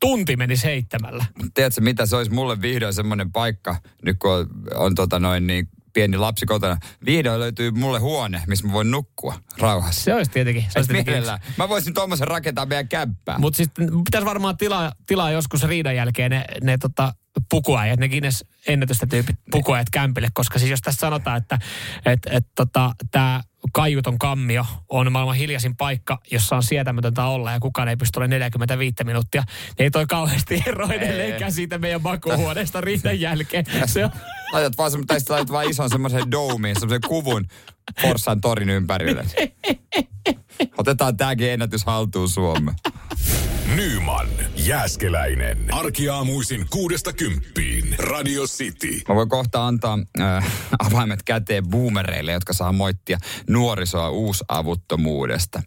tunti meni seitsemällä. Tiedätkö, mitä se olisi mulle vihdoin semmoinen paikka, nyt kun on, on tota noin niin pieni lapsi kotona. Vihdoin löytyy mulle huone, missä mä voin nukkua rauhassa. Se olisi tietenkin. Se olisi tietenkin. Mä voisin tuommoisen rakentaa meidän kämppään. Mutta sitten pitäisi varmaan tilaa, tilaa joskus riidan jälkeen ne, ne tota, pukuajat, ne Guinness ennätystä tyypit pukuajat kämpille, koska siis jos tässä sanotaan, että et, et, tota, tämä kaiuton kammio on maailman hiljaisin paikka, jossa on sietämätöntä olla ja kukaan ei pysty olemaan 45 minuuttia, niin ei toi kauheasti ero edelleenkään siitä meidän makuuhuoneesta riidan jälkeen. Se on, Laitat vaan, tai sitten laitat vaan ison semmoisen domiin, semmoisen kuvun Forssan torin ympärille. Otetaan tääkin ennätys haltuun Suomeen. Nyman, Jääskeläinen. Arkiaamuisin kuudesta kymppiin. Radio City. Mä voin kohta antaa äh, avaimet käteen boomereille, jotka saa moittia nuorisoa uusavuttomuudesta.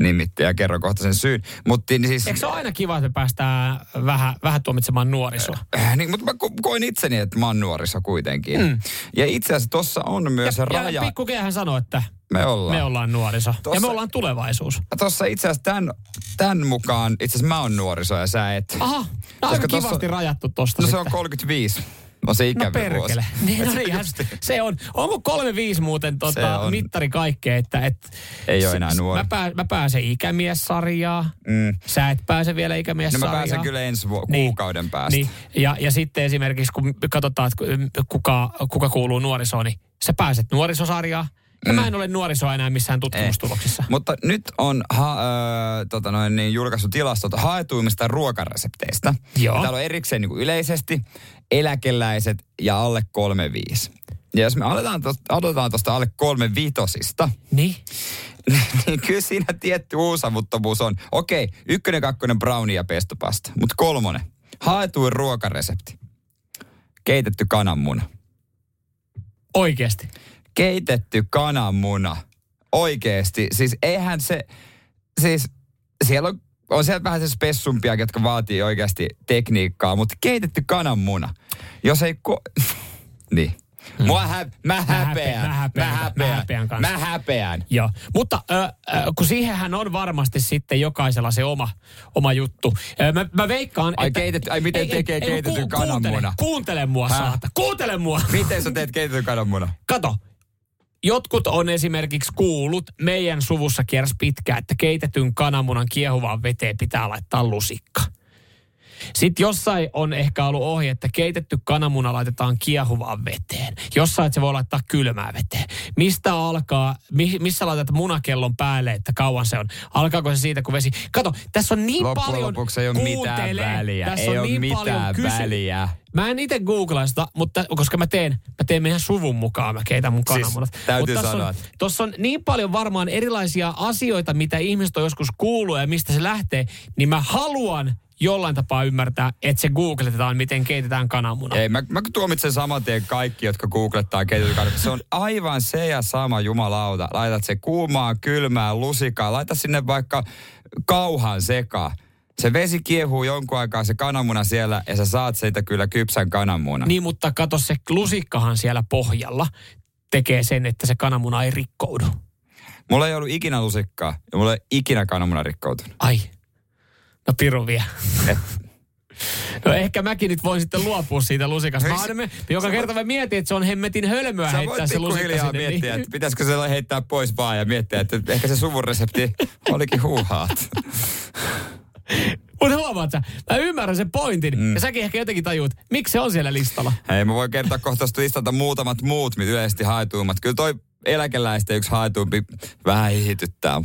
Nimittäin ja kerron kohta sen syyn. Mutta niin siis... eikö se ole aina kiva, että me päästään vähän, vähän tuomitsemaan nuorisoa? Äh, niin, mutta mä ko- koin itseni, että mä oon nuoriso kuitenkin. Mm. Ja itse asiassa tossa on myös se Ja, raja. ja pikku hän sanoi, että me ollaan. me ollaan nuoriso. Tossa- Ja me ollaan tulevaisuus. Tuossa itse asiassa tämän, tämän mukaan, itse asiassa mä oon nuoriso ja sä et. Aha, no aika Koska tossa- kivasti rajattu tosta No se sitten. on 35. On se No ikävä perkele. vuosi. *laughs* Niin, no niin, se on. Onko 35 muuten Se tota, on. mittari kaikkea, että... Et, Ei ole enää nuori. Mä, pää, mä pääsen ikämies-sarjaan. Mm. Sä et pääse vielä No ikämies-sarjaan. mä pääsen kyllä ensi vu- Niin. kuukauden päästä. Niin. Ja, ja sitten esimerkiksi kun katsotaan, että kuka, kuka kuuluu nuorisoon, niin sä pääset nuorisosarjaan. Ja mä en ole nuorisoa enää missään tutkimustuloksissa. Mutta nyt on ha, ö, tota noin, niin julkaistu tilastot haetuimmista ruokaresepteistä. Joo. Täällä on erikseen niin kuin yleisesti eläkeläiset ja alle 35. Ja jos me aletaan tosta, aloitetaan tuosta alle kolme vitosista, Niin? *laughs* niin kyllä siinä tietty uusavuttomuus on. Okei, ykkönen, kakkonen, brownie ja pestopasta. Mutta kolmonen, haetuin ruokaresepti. Keitetty kananmuna. Oikeesti. Keitetty kananmuna. Oikeesti. Siis eihän se, siis siellä on, on siellä vähän se spessumpia, jotka vaatii oikeasti tekniikkaa, mutta keitetty kananmuna. Jos ei ko- *laughs* niin. Mua hä- mä häpeän. Mä häpeän, Mä mä häpeän. häpeän kanssa. Mä häpeän. Joo, mutta ö, ö, kun siihenhän on varmasti sitten jokaisella se oma, oma juttu. Ö, mä, mä veikkaan, Ai että... keitetty- ai miten tekee kun keitetyn kuuntele- kananmunan? Kuuntele mua, Häh? saata. Kuuntele mua. Miten sä teet keitetyn kananmuna? Kato, jotkut on esimerkiksi kuullut, meidän suvussa kierräs pitkään, että keitetyn kananmunan kiehuvaan veteen pitää laittaa lusikka. Sitten jossain on ehkä ollut ohje, että keitetty kananmuna laitetaan kiehuvaan veteen. Jossain, että se voi laittaa kylmään veteen. Mistä alkaa, mi, missä laitat munakellon päälle, että kauan se on? Alkaako se siitä, kun vesi... Kato, tässä on niin Loppujen paljon... lopuksi ei ole mitään väliä. Tässä Ei on ole niin mitään paljon kysy- väliä. Mä en itse googlaa sitä, mutta koska mä teen, mä teen meidän suvun mukaan, mä keitän mun Siis kananmunat. täytyy Mut tossa sanoa, on, että- tossa on niin paljon varmaan erilaisia asioita, mitä ihmiset on joskus kuullut ja mistä se lähtee, niin mä haluan jollain tapaa ymmärtää, että se googletetaan, miten keitetään kananmuna. Ei, mä, mä tuomitsen saman tien kaikki, jotka googlettaa keitetyn kananmunan. Se on aivan se ja sama jumalauta. Laitat se kuumaa, kylmää, lusikaa. Laita sinne vaikka kauhan sekaan. Se vesi kiehuu jonkun aikaa, se kananmuna siellä, ja sä saat siitä kyllä kypsän kananmunan. Niin, mutta kato se lusikkahan siellä pohjalla tekee sen, että se kananmuna ei rikkoudu. Mulla ei ollut ikinä lusikkaa, ja mulla ei ikinä kananmuna rikkoutunut. Ai. No piru vie. No ehkä mäkin nyt voin sitten luopua siitä lusikasta. Mä aina me, joka kerta mä mietin, että se on hemmetin hölmöä Sä heittää se lusikka sinne. miettiä, niin. että pitäisikö se heittää pois vaan ja miettiä, että ehkä se suvun resepti olikin huuhaat. Mutta huomaat sä, mä ymmärrän sen pointin. Mm. Ja säkin ehkä jotenkin tajuut, miksi se on siellä listalla. Hei, mä voin kertoa kohta listalta muutamat muut, mitä yleisesti haetuimmat. Kyllä toi eläkeläisten yksi haetuimpi vähän hihityttää.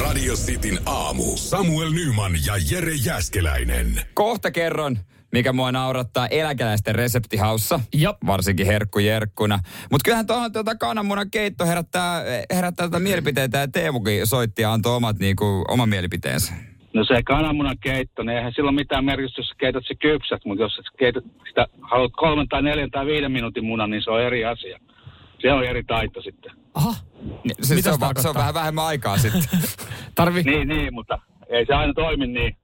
Radio Cityn aamu. Samuel Nyman ja Jere Jäskeläinen. Kohta kerron, mikä mua naurattaa eläkeläisten reseptihaussa. Jop. Varsinkin herkkujerkkuna. Mutta kyllähän tuohon tuota kananmunan keitto herättää, herättää tätä mielipiteitä ja Teemukin soitti ja antoi omat, niinku, oman mielipiteensä. No se kananmunan keitto, niin eihän sillä ole mitään merkitystä, jos keität se kypsät, mutta jos keität sitä, haluat kolmen tai neljän tai viiden minuutin munan, niin se on eri asia. Se on eri taito sitten. Aha. Niin, Se, se, on, se on vähän vähemmän aikaa sitten. *laughs* Tarvi... Niin, niin, mutta ei se aina toimi niin,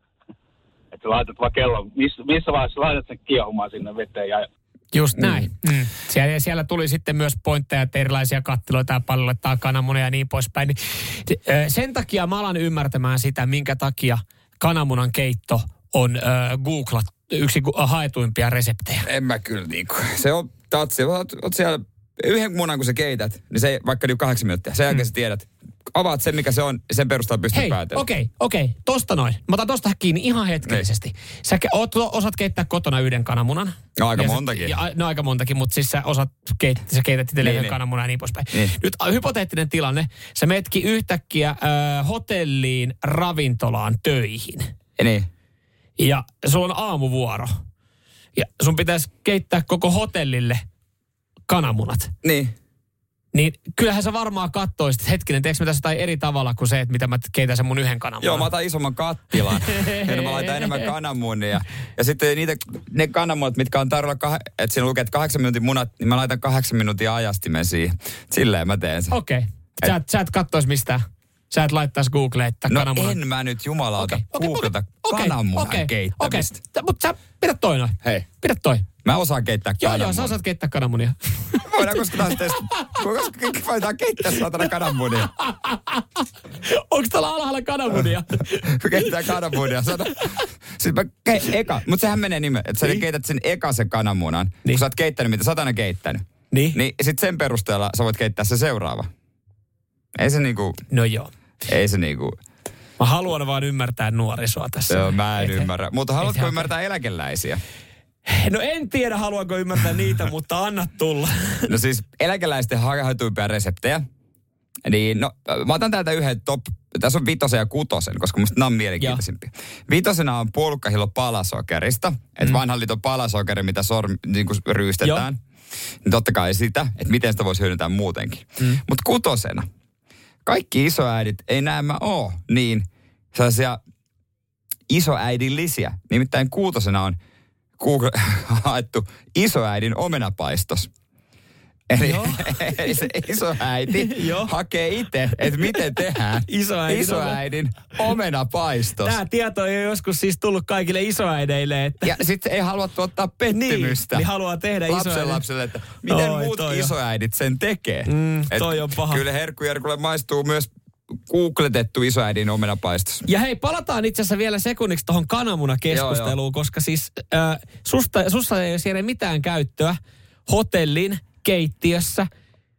että laitat vaan kellon, missä, missä vaiheessa laitat sen kiehumaan sinne veteen ja Just näin. Mm. Siellä, ja siellä tuli sitten myös pointteja, että erilaisia kattiloita ja palloittaa kananmunia ja niin poispäin. Niin, sen takia mä alan ymmärtämään sitä, minkä takia kananmunan keitto on ö, googlat, yksi haetuimpia reseptejä. En mä kyllä niinku. Se on tatsi. Oot, oot siellä yhden munan, kun sä keität, niin se vaikka niinku kahdeksan minuuttia. Sen jälkeen sä tiedät. Avaat sen, mikä se on, ja sen perusteella pystyt. Hei, päätellä. okei, okay, okei, okay, tosta noin. Mä otan tosta kiinni ihan hetkellisesti. Sä ke- oot, osaat keittää kotona yhden kananmunan. No, aika Ja sä- montakin. Ja, no aika montakin, mutta siis sä osaat keit, sä keität itselleen Niin, yhden niin. kananmunan ja niin poispäin. Niin. Nyt äh, hypoteettinen tilanne. Sä metkin yhtäkkiä äh, hotelliin, ravintolaan töihin. Niin. Ja sulla on aamuvuoro. Ja sun pitäisi keittää koko hotellille kananmunat. Niin. Niin kyllähän sä varmaan kattoisit, että hetkinen, teekö mä tässä jotain eri tavalla kuin se, että mitä mä keitän sen mun yhden kananmunan. Joo, mä otan isomman kattilan. ja *laughs* mä laitan enemmän kananmunia. Ja sitten niitä, ne kananmunat, mitkä on tarjolla, kah- että siinä lukee, että kahdeksan minuutin munat, niin mä laitan kahdeksan minuutin ajastimen siihen. Silleen mä teen sen. Okei. Okay. Sä, et- sä et kattois mistään. Sä et laittaisi Googleen, että No kananmunan... en mä nyt jumalauta okay, okei, googleta okei, kananmunan okei, keittämistä. Okei, mutta sä pidä toi noin. Hei, Pidä toi. mä osaan keittää Joo, kananmunia. joo, sä osaat keittää kananmunia. *laughs* Voidaan koska taas test... Koska voidaan keittää saatana kananmunia. *laughs* Onko täällä alhaalla kananmunia? *laughs* Keittää kananmunia. Sano. Siis mä ke, eka, mutta sehän menee nimen, että sä Niin. keität sen ekasen kananmunan. Niin. Kun sä oot keittänyt, mitä sä oot aina keittänyt. Niin. Niin sit sen perusteella sä voit keittää se seuraava. Ei se niinku, No joo. Ei se niinku, Mä haluan vaan ymmärtää nuorisoa tässä. on, mä en Et- ymmärrä. Mutta et haluatko he- ymmärtää eläkeläisiä? No en tiedä, haluanko ymmärtää niitä, *laughs* mutta anna tulla. No siis eläkeläisten haetuimpia reseptejä. Niin, no, mä otan täältä yhden top, tässä on vitosen ja kutosen, koska musta nämä on mielenkiintoisimpia. Vitosena on puolukkahillo palasokerista, että Mm. vanhan liiton palasokeri, mitä sorm, niin kuin ryystetään. Niin totta kai sitä, että miten sitä voisi hyödyntää muutenkin. Mm. Mutta kutosena, kaikki isoäidit ei näemmä oo niin sellaisia isoäidillisiä. Nimittäin kuutosena on Google *laughs* haettu isoäidin omenapaistos. Eli, *laughs* isoäiti *laughs* hakee itse, että miten tehdään *laughs* Isoäidin isoäidin omenapaistos. Tämä tieto on jo joskus siis tullut kaikille isoäideille. Että... Ja sitten ei halua tuottaa pettymystä. Niin, niin haluaa tehdä lapsen isoäidin- lapselle, että miten Oi, muut isoäidit sen tekee. Mm, Et toi on paha. Kyllä Herkku Jerkulle maistuu myös googletettu isoäidin omenapaistos. Ja hei, palataan itse asiassa vielä sekunniksi tuohon kananmunakeskusteluun, Joo, joo. koska siis äh, susta, susta ei ole siellä mitään käyttöä hotellin keittiössä,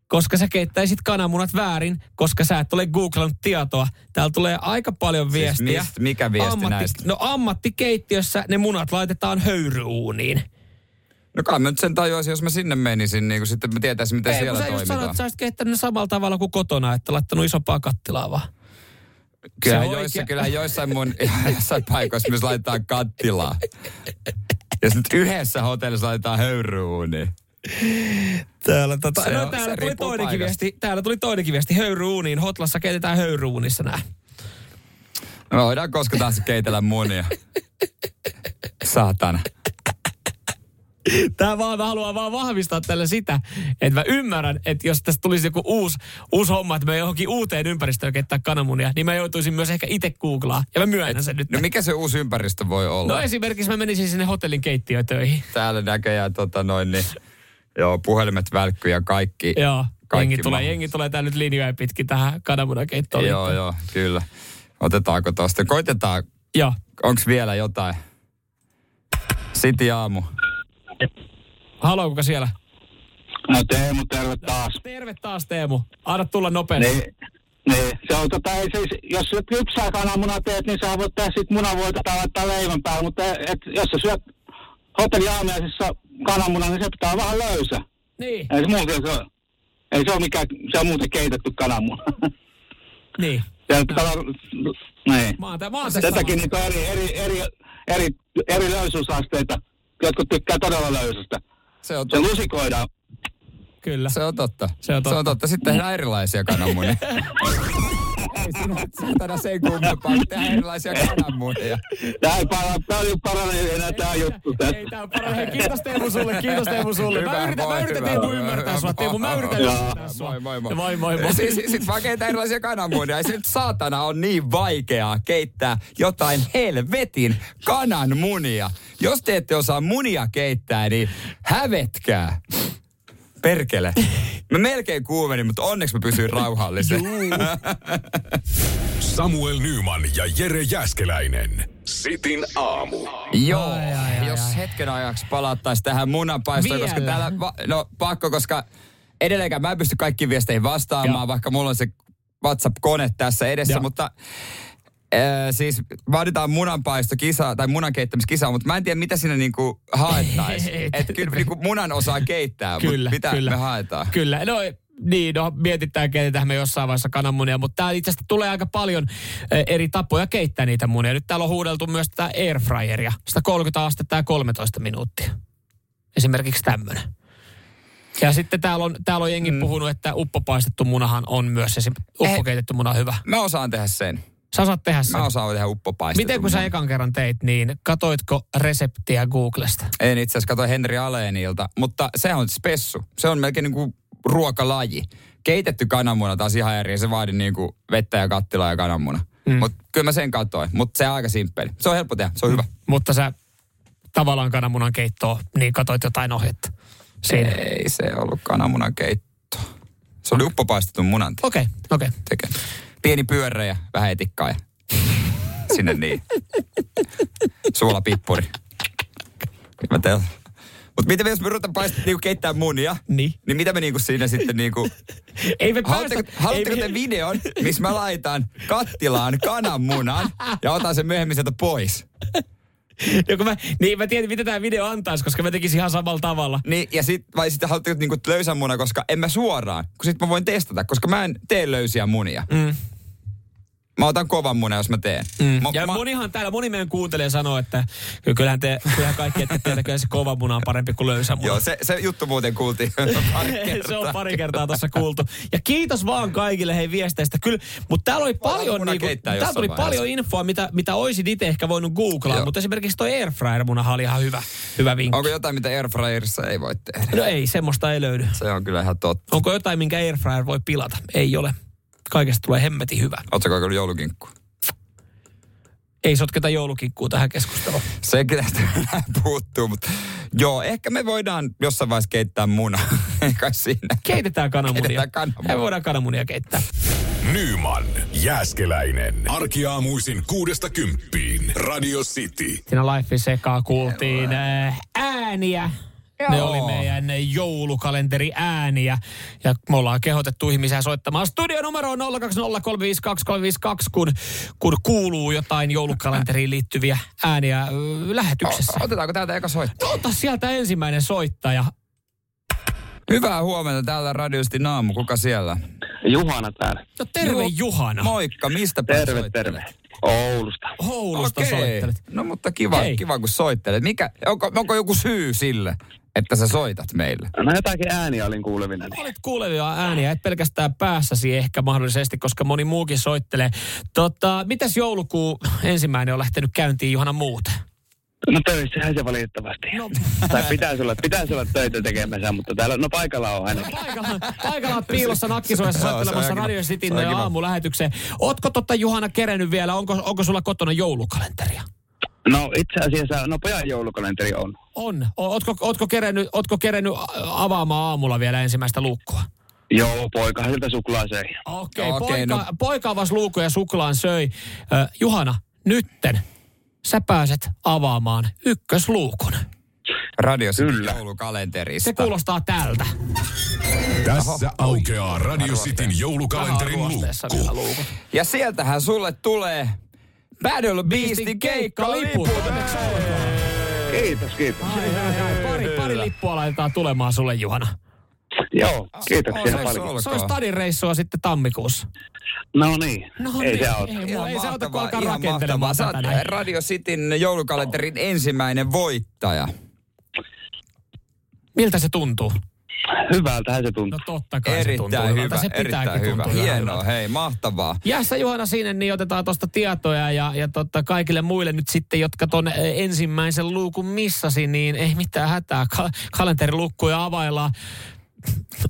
koska sä keittäisit kananmunat väärin, koska sä et ole googlannut tietoa. Täällä tulee aika paljon Siis viestiä. mistä- mikä viesti näistä? No ammattikeittiössä ne munat laitetaan höyryuuniin. No kai mä nyt sen tajuaisin, jos mä sinne menisin, niin kuin sitten mä tietäisin, miten Ei, kun siellä sä just toimitaan. sanoit, että sä olisit keittänyt ne samalla tavalla kuin kotona, että laittanut isompaa kattilaa vaan. On joissa, kyllähän joissain mun *laughs* jossain paikoissa myös laitetaan kattilaa. Ja sitten yhdessä hotellissa laitetaan höyryuuniin. *laughs* Täällä, tota, no, on- täällä tuli toinenkin viesti. Täällä tuli toinenkin viesti. Höyryuuniin. Hotlassa keitetään höyryuunissa nää. No, voidaan koska taas keitellä munia. *laughs* Saatana. Tää vaan, mä haluan vaan vahvistaa tällä sitä, että mä ymmärrän, että jos tästä tulisi joku uusi, uusi homma, että me johonkin uuteen ympäristöön keittää kananmunia, niin mä joutuisin myös ehkä itse googlaa. Ja mä myönnän sen nyt. No mikä se uusi ympäristö voi olla? No esimerkiksi mä menisin sinne hotellin keittiötöihin. Täällä näköjään tota noin, niin, joo, puhelimet välkkyy ja kaikki. Joo, kaikki jengi tulee, jengi tulee tää nyt linjoja pitkin tähän kananmunakeittoon. Joo, liittyen. joo, kyllä. Otetaanko tosta? Koitetaan. Joo. Onks vielä jotain? City aamu. Halo, kuka siellä? No Teemu, terve taas. Terve taas Teemu. Anna tulla nopeasti. Niin, niin, se on tota, ei siis, jos syöt kypsää kananmunaa teet, niin sä voit tehdä sit munavoita tai laittaa leivän päälle, mutta et, jos sä syöt hotelliaamiaisissa kananmunan, niin se pitää olla vähän löysä. Niin. Ei se muuten se ole. Ei se ole mikään, se on muuten keitetty kananmuna. Niin. Ja pitää olla, niin. Mä oon, mä Tätäkin niitä on eri, eri, eri, eri, eri löysyysasteita. Jotkut tykkää todella löysästä. Se on Se lusikoidaan. Kyllä. Se on totta. Se on Se on totta. totta. Sitten tehdään erilaisia kananmunia. *laughs* Ei saatana sen kummempaa, että tehdään erilaisia kananmunia. Tää ei para, ei parane enää tää juttu. Ei, tää on parane. Hei, Kiitos Teemu sulle, kiitos Teemu sulle. Mä Hyvä, yritän, mä moi, yritän hyvä. Teemu ymmärtää sua. Teemu, mä yritän ymmärtää sua. Moi, moi, moi. Moi, moi, moi. Siis, Sitten vaan keittää erilaisia kananmunia. Ei se nyt saatana on niin vaikeaa keittää jotain helvetin kananmunia. Jos te ette osaa munia keittää, niin hävetkää. Perkele. Mä melkein kuumenin, mutta onneksi mä pysyin rauhallisen. Samuel Nyman ja Jere Jäskeläinen. Sitin aamu. Joo, jos hetken ajaksi palattaisiin tähän munanpaistoon, koska täällä, va- no pakko, koska edelleenkään mä en pysty kaikkiin viesteihin vastaamaan, Joo. vaikka mulla on se WhatsApp-kone tässä edessä, Joo. mutta äh, siis vaaditaan munanpaistokisaa tai munan keittämiskisaa, mutta mä en tiedä, mitä siinä niinku haettaisiin. *laughs* Että kyllä niinku munan osaa keittää, Kyllä, mutta mitä kyllä. me haetaan? Kyllä, no niin, no mietitään, keitetään me jossain vaiheessa kananmunia, mutta tää itse asiassa tulee aika paljon eh, eri tapoja keittää niitä munia. Nyt täällä on huudeltu myös tätä airfryeria, 130 astetta ja 13 minuuttia. Esimerkiksi tämmönen. Ja sitten täällä on, täällä on jengi mm. puhunut, että uppopaistettu munahan on myös esim. uppokeitetty muna hyvä. Mä osaan tehdä sen. Sä osaat tehdä sen. Mä osaan tehdä uppopaistetun Miten kun sä ekan kerran teit, niin katoitko reseptiä Googlesta? En itse asiassa katsoin Henri Aleenilta, mutta se on spessu. Se on melkein niinku ruokalaji. Keitetty kananmuna taas ihan eri. Se vaadi niinku vettä ja kattilaa ja kananmuna. Mm. Mutta kyllä mä sen katsoin. Mutta se on aika simppeli. Se on helppo tehdä. Se on hyvä. Mutta sä tavallaan kananmunan keittoa, niin katoit jotain ohjetta. Siinä. Ei se ollut kananmunan keitto. Se oli uppopaistetun munan Okei, okei. tekemä. Pieni pyörä ja vähän etikkaa ja *laughs* sinne niin. Suolapippuri. Mä teen. Mutta mitä me jos me ruvetaan paistaa, niinku keittää munia, Niin. niin mitä me niinku siinä sitten niinku... *laughs* Ei me Haluatteko, päästä... haluatteko ei te me- videon, missä mä laitan kattilaan kananmunan ja otan sen myöhemmin sieltä pois? *laughs* No kun mä, niin mä tiedän, mitä tämä video antaisi, koska mä tekisin ihan samalla tavalla. Niin, ja sit, vai sitten haluatteko niinku löysän muna, koska en mä suoraan, kun sit mä voin testata, koska mä en tee löysiä munia. Mm. Mä otan kovan munan, jos mä teen. Mm. Mä, Ja mä, monihan täällä, moni meidän kuuntelee sanoo, että kyllähän, te, kyllähän kaikki, että teillä kyllä se kova muna on parempi kuin löysä muna. joo, se, se juttu muuten kuultiin *laughs* pari se on pari kertaa tuossa kuultu. Ja kiitos vaan kaikille hei viesteistä. Kyllä, mutta täällä oli paljon, niinku, täällä tuli vaiheessa. paljon infoa, mitä, mitä oisit itse ehkä voinut googlaa. Joo. Mutta esimerkiksi toi airfryer munahan oli ihan hyvä, hyvä vinkki. Onko jotain, mitä airfryerissa ei voi tehdä? No ei, semmoista ei löydy. Se on kyllä ihan totta. Onko jotain, minkä airfryer voi pilata? Ei ole. Kaikesta tulee hemmetin hyvä. Oletko kokeillut joulukinkku? Ei sotketa joulukikkuu tähän keskusteluun. Se kyllä tästä *laughs* puuttuu, mutta joo, ehkä me voidaan jossain vaiheessa keittää muna. *laughs* Ei kai siinä. Keitetään kananmunia. Keitetään kananmunia. Me voidaan kananmunia keittää. Nyman, Jääskeläinen. Arkiaamuisin kuudesta kymppiin. Radio City. Siinä Life sekaa kuultiin äh, ääniä. Ne Joo. oli meidän joulukalenteri ääniä. Ja me ollaan kehotettu ihmisiä soittamaan studio numero 020352352, kun, kun kuuluu jotain joulukalenteriin liittyviä ääniä lähetyksessä. O- otetaanko täältä eka soittaa? Ota sieltä ensimmäinen soittaja. Hyvää huomenta täällä radiosti Naamu. Kuka siellä? Juhana täällä. No terve Ju- Juhana. Moikka, mistä päin Terve, soittelet? terve. Oulusta. Oulusta Okei. soittelet. No mutta kiva, Hei. kiva kun soittelet. Mikä, onko, onko joku syy sille, että sä soitat meille? No jotakin ääniä olin kuulevina. Olet kuulevia ääniä, et pelkästään päässäsi ehkä mahdollisesti, koska moni muukin soittelee. Tota, mitäs joulukuu ensimmäinen on lähtenyt käyntiin Juhana muuten? No töissähän se valitettavasti. No, Tai pitäisi olla, pitäisi olla töitä tekemässä, mutta täällä, no paikalla on ainakin. paikalla, paikalla olet piilossa nakkisuojassa *laughs* soittelemassa on. Radio Cityn on aamulähetykseen. Ootko totta Juhana kerennyt vielä, onko, onko sulla kotona joulukalenteria? No itse asiassa, no pojan joulukalenteri on. On. Ootko, ootko, kerennyt, ootko kerennyt avaamaan aamulla vielä ensimmäistä luukkua? Joo, poikahan siltä suklaa söi. Okei, Okei, poika, no- poika avasi luukun ja suklaan söi. Ö, Juhana, nytten sä pääset avaamaan ykkösluukun. Radio City Kyllä. joulukalenterista. Se kuulostaa tältä. Tässä aukeaa Radio Cityn joulukalenterin luukku. Ja sieltähän sulle tulee Battle Beastin keikkaliput. Onneksi olkoon. Kiitos, kiitos. Ai, ai, ai. Pari, pari lippua laitetaan tulemaan sulle, Juhana. Joo, kiitoksia Onneksi paljon. Se on stadin reissua sitten tammikuussa. No niin, No ei niin, se auta. Ei, ei se auta, kun mahtavaa, alkaa rakentelemaan mahtavaa. tätä Sä näin. Radio Cityn joulukalenterin ensimmäinen voittaja. Miltä se tuntuu? Hyvältähän se tuntuu. No totta kai se tuntuu Erittäin hyvältä. hyvä, Se pitääkin erittäin hyvä. tuntua Hienoa, hyvältä. hei, mahtavaa. Jäässä Juhana sinne, niin otetaan tuosta tietoja ja, ja totta, kaikille muille nyt sitten, jotka ton ensimmäisen luukun missasi, niin ei mitään hätää. Ka- kalenterilukkuja availlaan.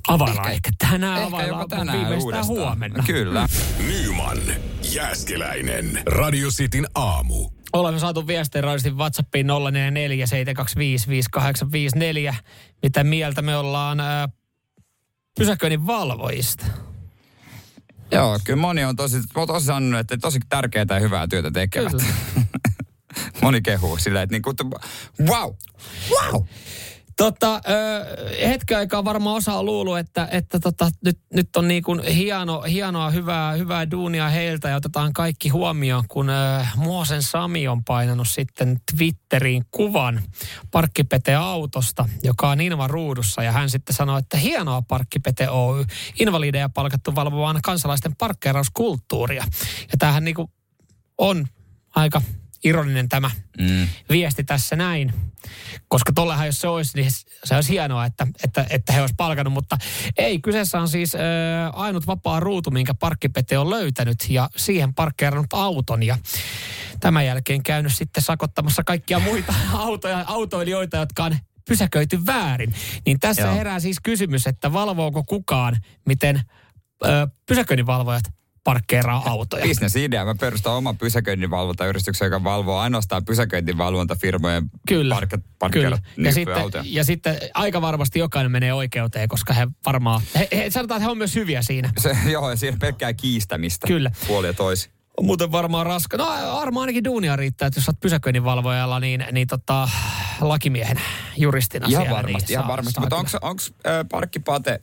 Availlaan ehkä, tänään Ehkä availlaan, tänään viimeistään uudestaan. huomenna. Kyllä. Nyman, Jääskeläinen. Radio Cityn aamu. Olemme saatu viestejä radistin WhatsAppiin 044 725 5854. Mitä mieltä me ollaan ää, pysäköinnin valvojista? Joo, kyllä moni on tosi, tosi sanonut, että tosi tärkeää ja hyvää työtä tekevät. *laughs* Moni kehuu sillä, että niinku, wow, wow. Ö, hetken aikaa varmaan osa on luullut, että, että tota, nyt, nyt on niin kuin hieno, hienoa, hyvää, hyvää duunia heiltä ja otetaan kaikki huomioon, kun Muosen Sami on painanut sitten Twitteriin kuvan parkkipete-autosta, joka on Inva ruudussa ja hän sitten sanoi, että hienoa Parkkipete Oy, invalideja palkattu valvomaan kansalaisten parkkeerauskulttuuria. Ja tämähän niin kuin on aika ironinen tämä Mm. viesti tässä näin. Koska tollehan jos se olisi, niin se olisi hienoa, että, että, että he olisi palkannut. Mutta ei, kyseessä on siis ö, ainut vapaa ruutu, minkä parkkipete on löytänyt ja siihen parkkeerannut auton. Ja tämän jälkeen käynyt sitten sakottamassa kaikkia muita *laughs* autoja, autoilijoita, jotka on pysäköity väärin. Niin tässä Joo. herää siis kysymys, että valvooko kukaan, miten ö, pysäköinninvalvojat parkkeeraa autoja. Bisnesidea. Mä perustan oman pysäköinninvalvontayhdistyksen, joka valvoo ainoastaan pysäköinninvalvontafirmojen Kyllä, parkket, Kyllä. parkkeerat Ja sitten, autoja. ja sitten aika varmasti jokainen menee oikeuteen, koska he varmaan, he, he, sanotaan, että he on myös hyviä siinä. Se, *laughs* joo, ja siinä pelkkää kiistämistä. Kyllä. Puoli ja toisi. On muuten varmaan raska. No varmaan ainakin duunia riittää, että jos olet pysäköinninvalvojalla, niin, niin tota, lakimiehen juristina Ihan siellä. varmasti, niin ihan saa- varmasti. Mutta kyllä. onko, onko äh, parkkipate,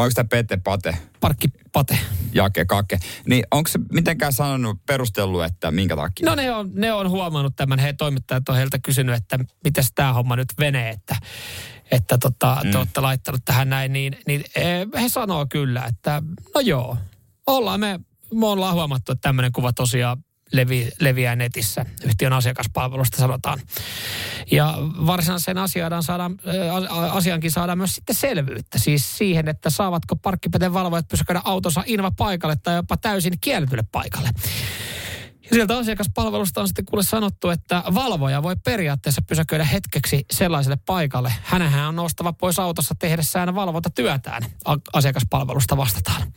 vai onko tämä Pete Pate? Parkki Pate. Jake Kake. Niin onko se mitenkään sanonut, perustellut, että minkä takia? No ne on, ne on huomannut tämän, he toimittajat on heiltä kysynyt, että miten tämä homma nyt venee, että, että tota, te Mm. olette laittanut tähän näin, niin, niin eh, he sanoo kyllä, että no joo, ollaan me, me ollaan huomattu, että tämmöinen kuva tosiaan levi, leviää netissä, yhtiön asiakaspalvelusta sanotaan. Ja varsinaiseen asiaan saadaan, asiankin saadaan myös sitten selvyyttä. Siis siihen, että saavatko parkkipäteen valvojat pysäköidä autonsa inva paikalle tai jopa täysin kielletylle paikalle. Ja sieltä asiakaspalvelusta on sitten kuule sanottu, että valvoja voi periaatteessa pysäköidä hetkeksi sellaiselle paikalle. Hänenhän on nostava pois autossa tehdessään valvontatyötään. A- asiakaspalvelusta vastataan.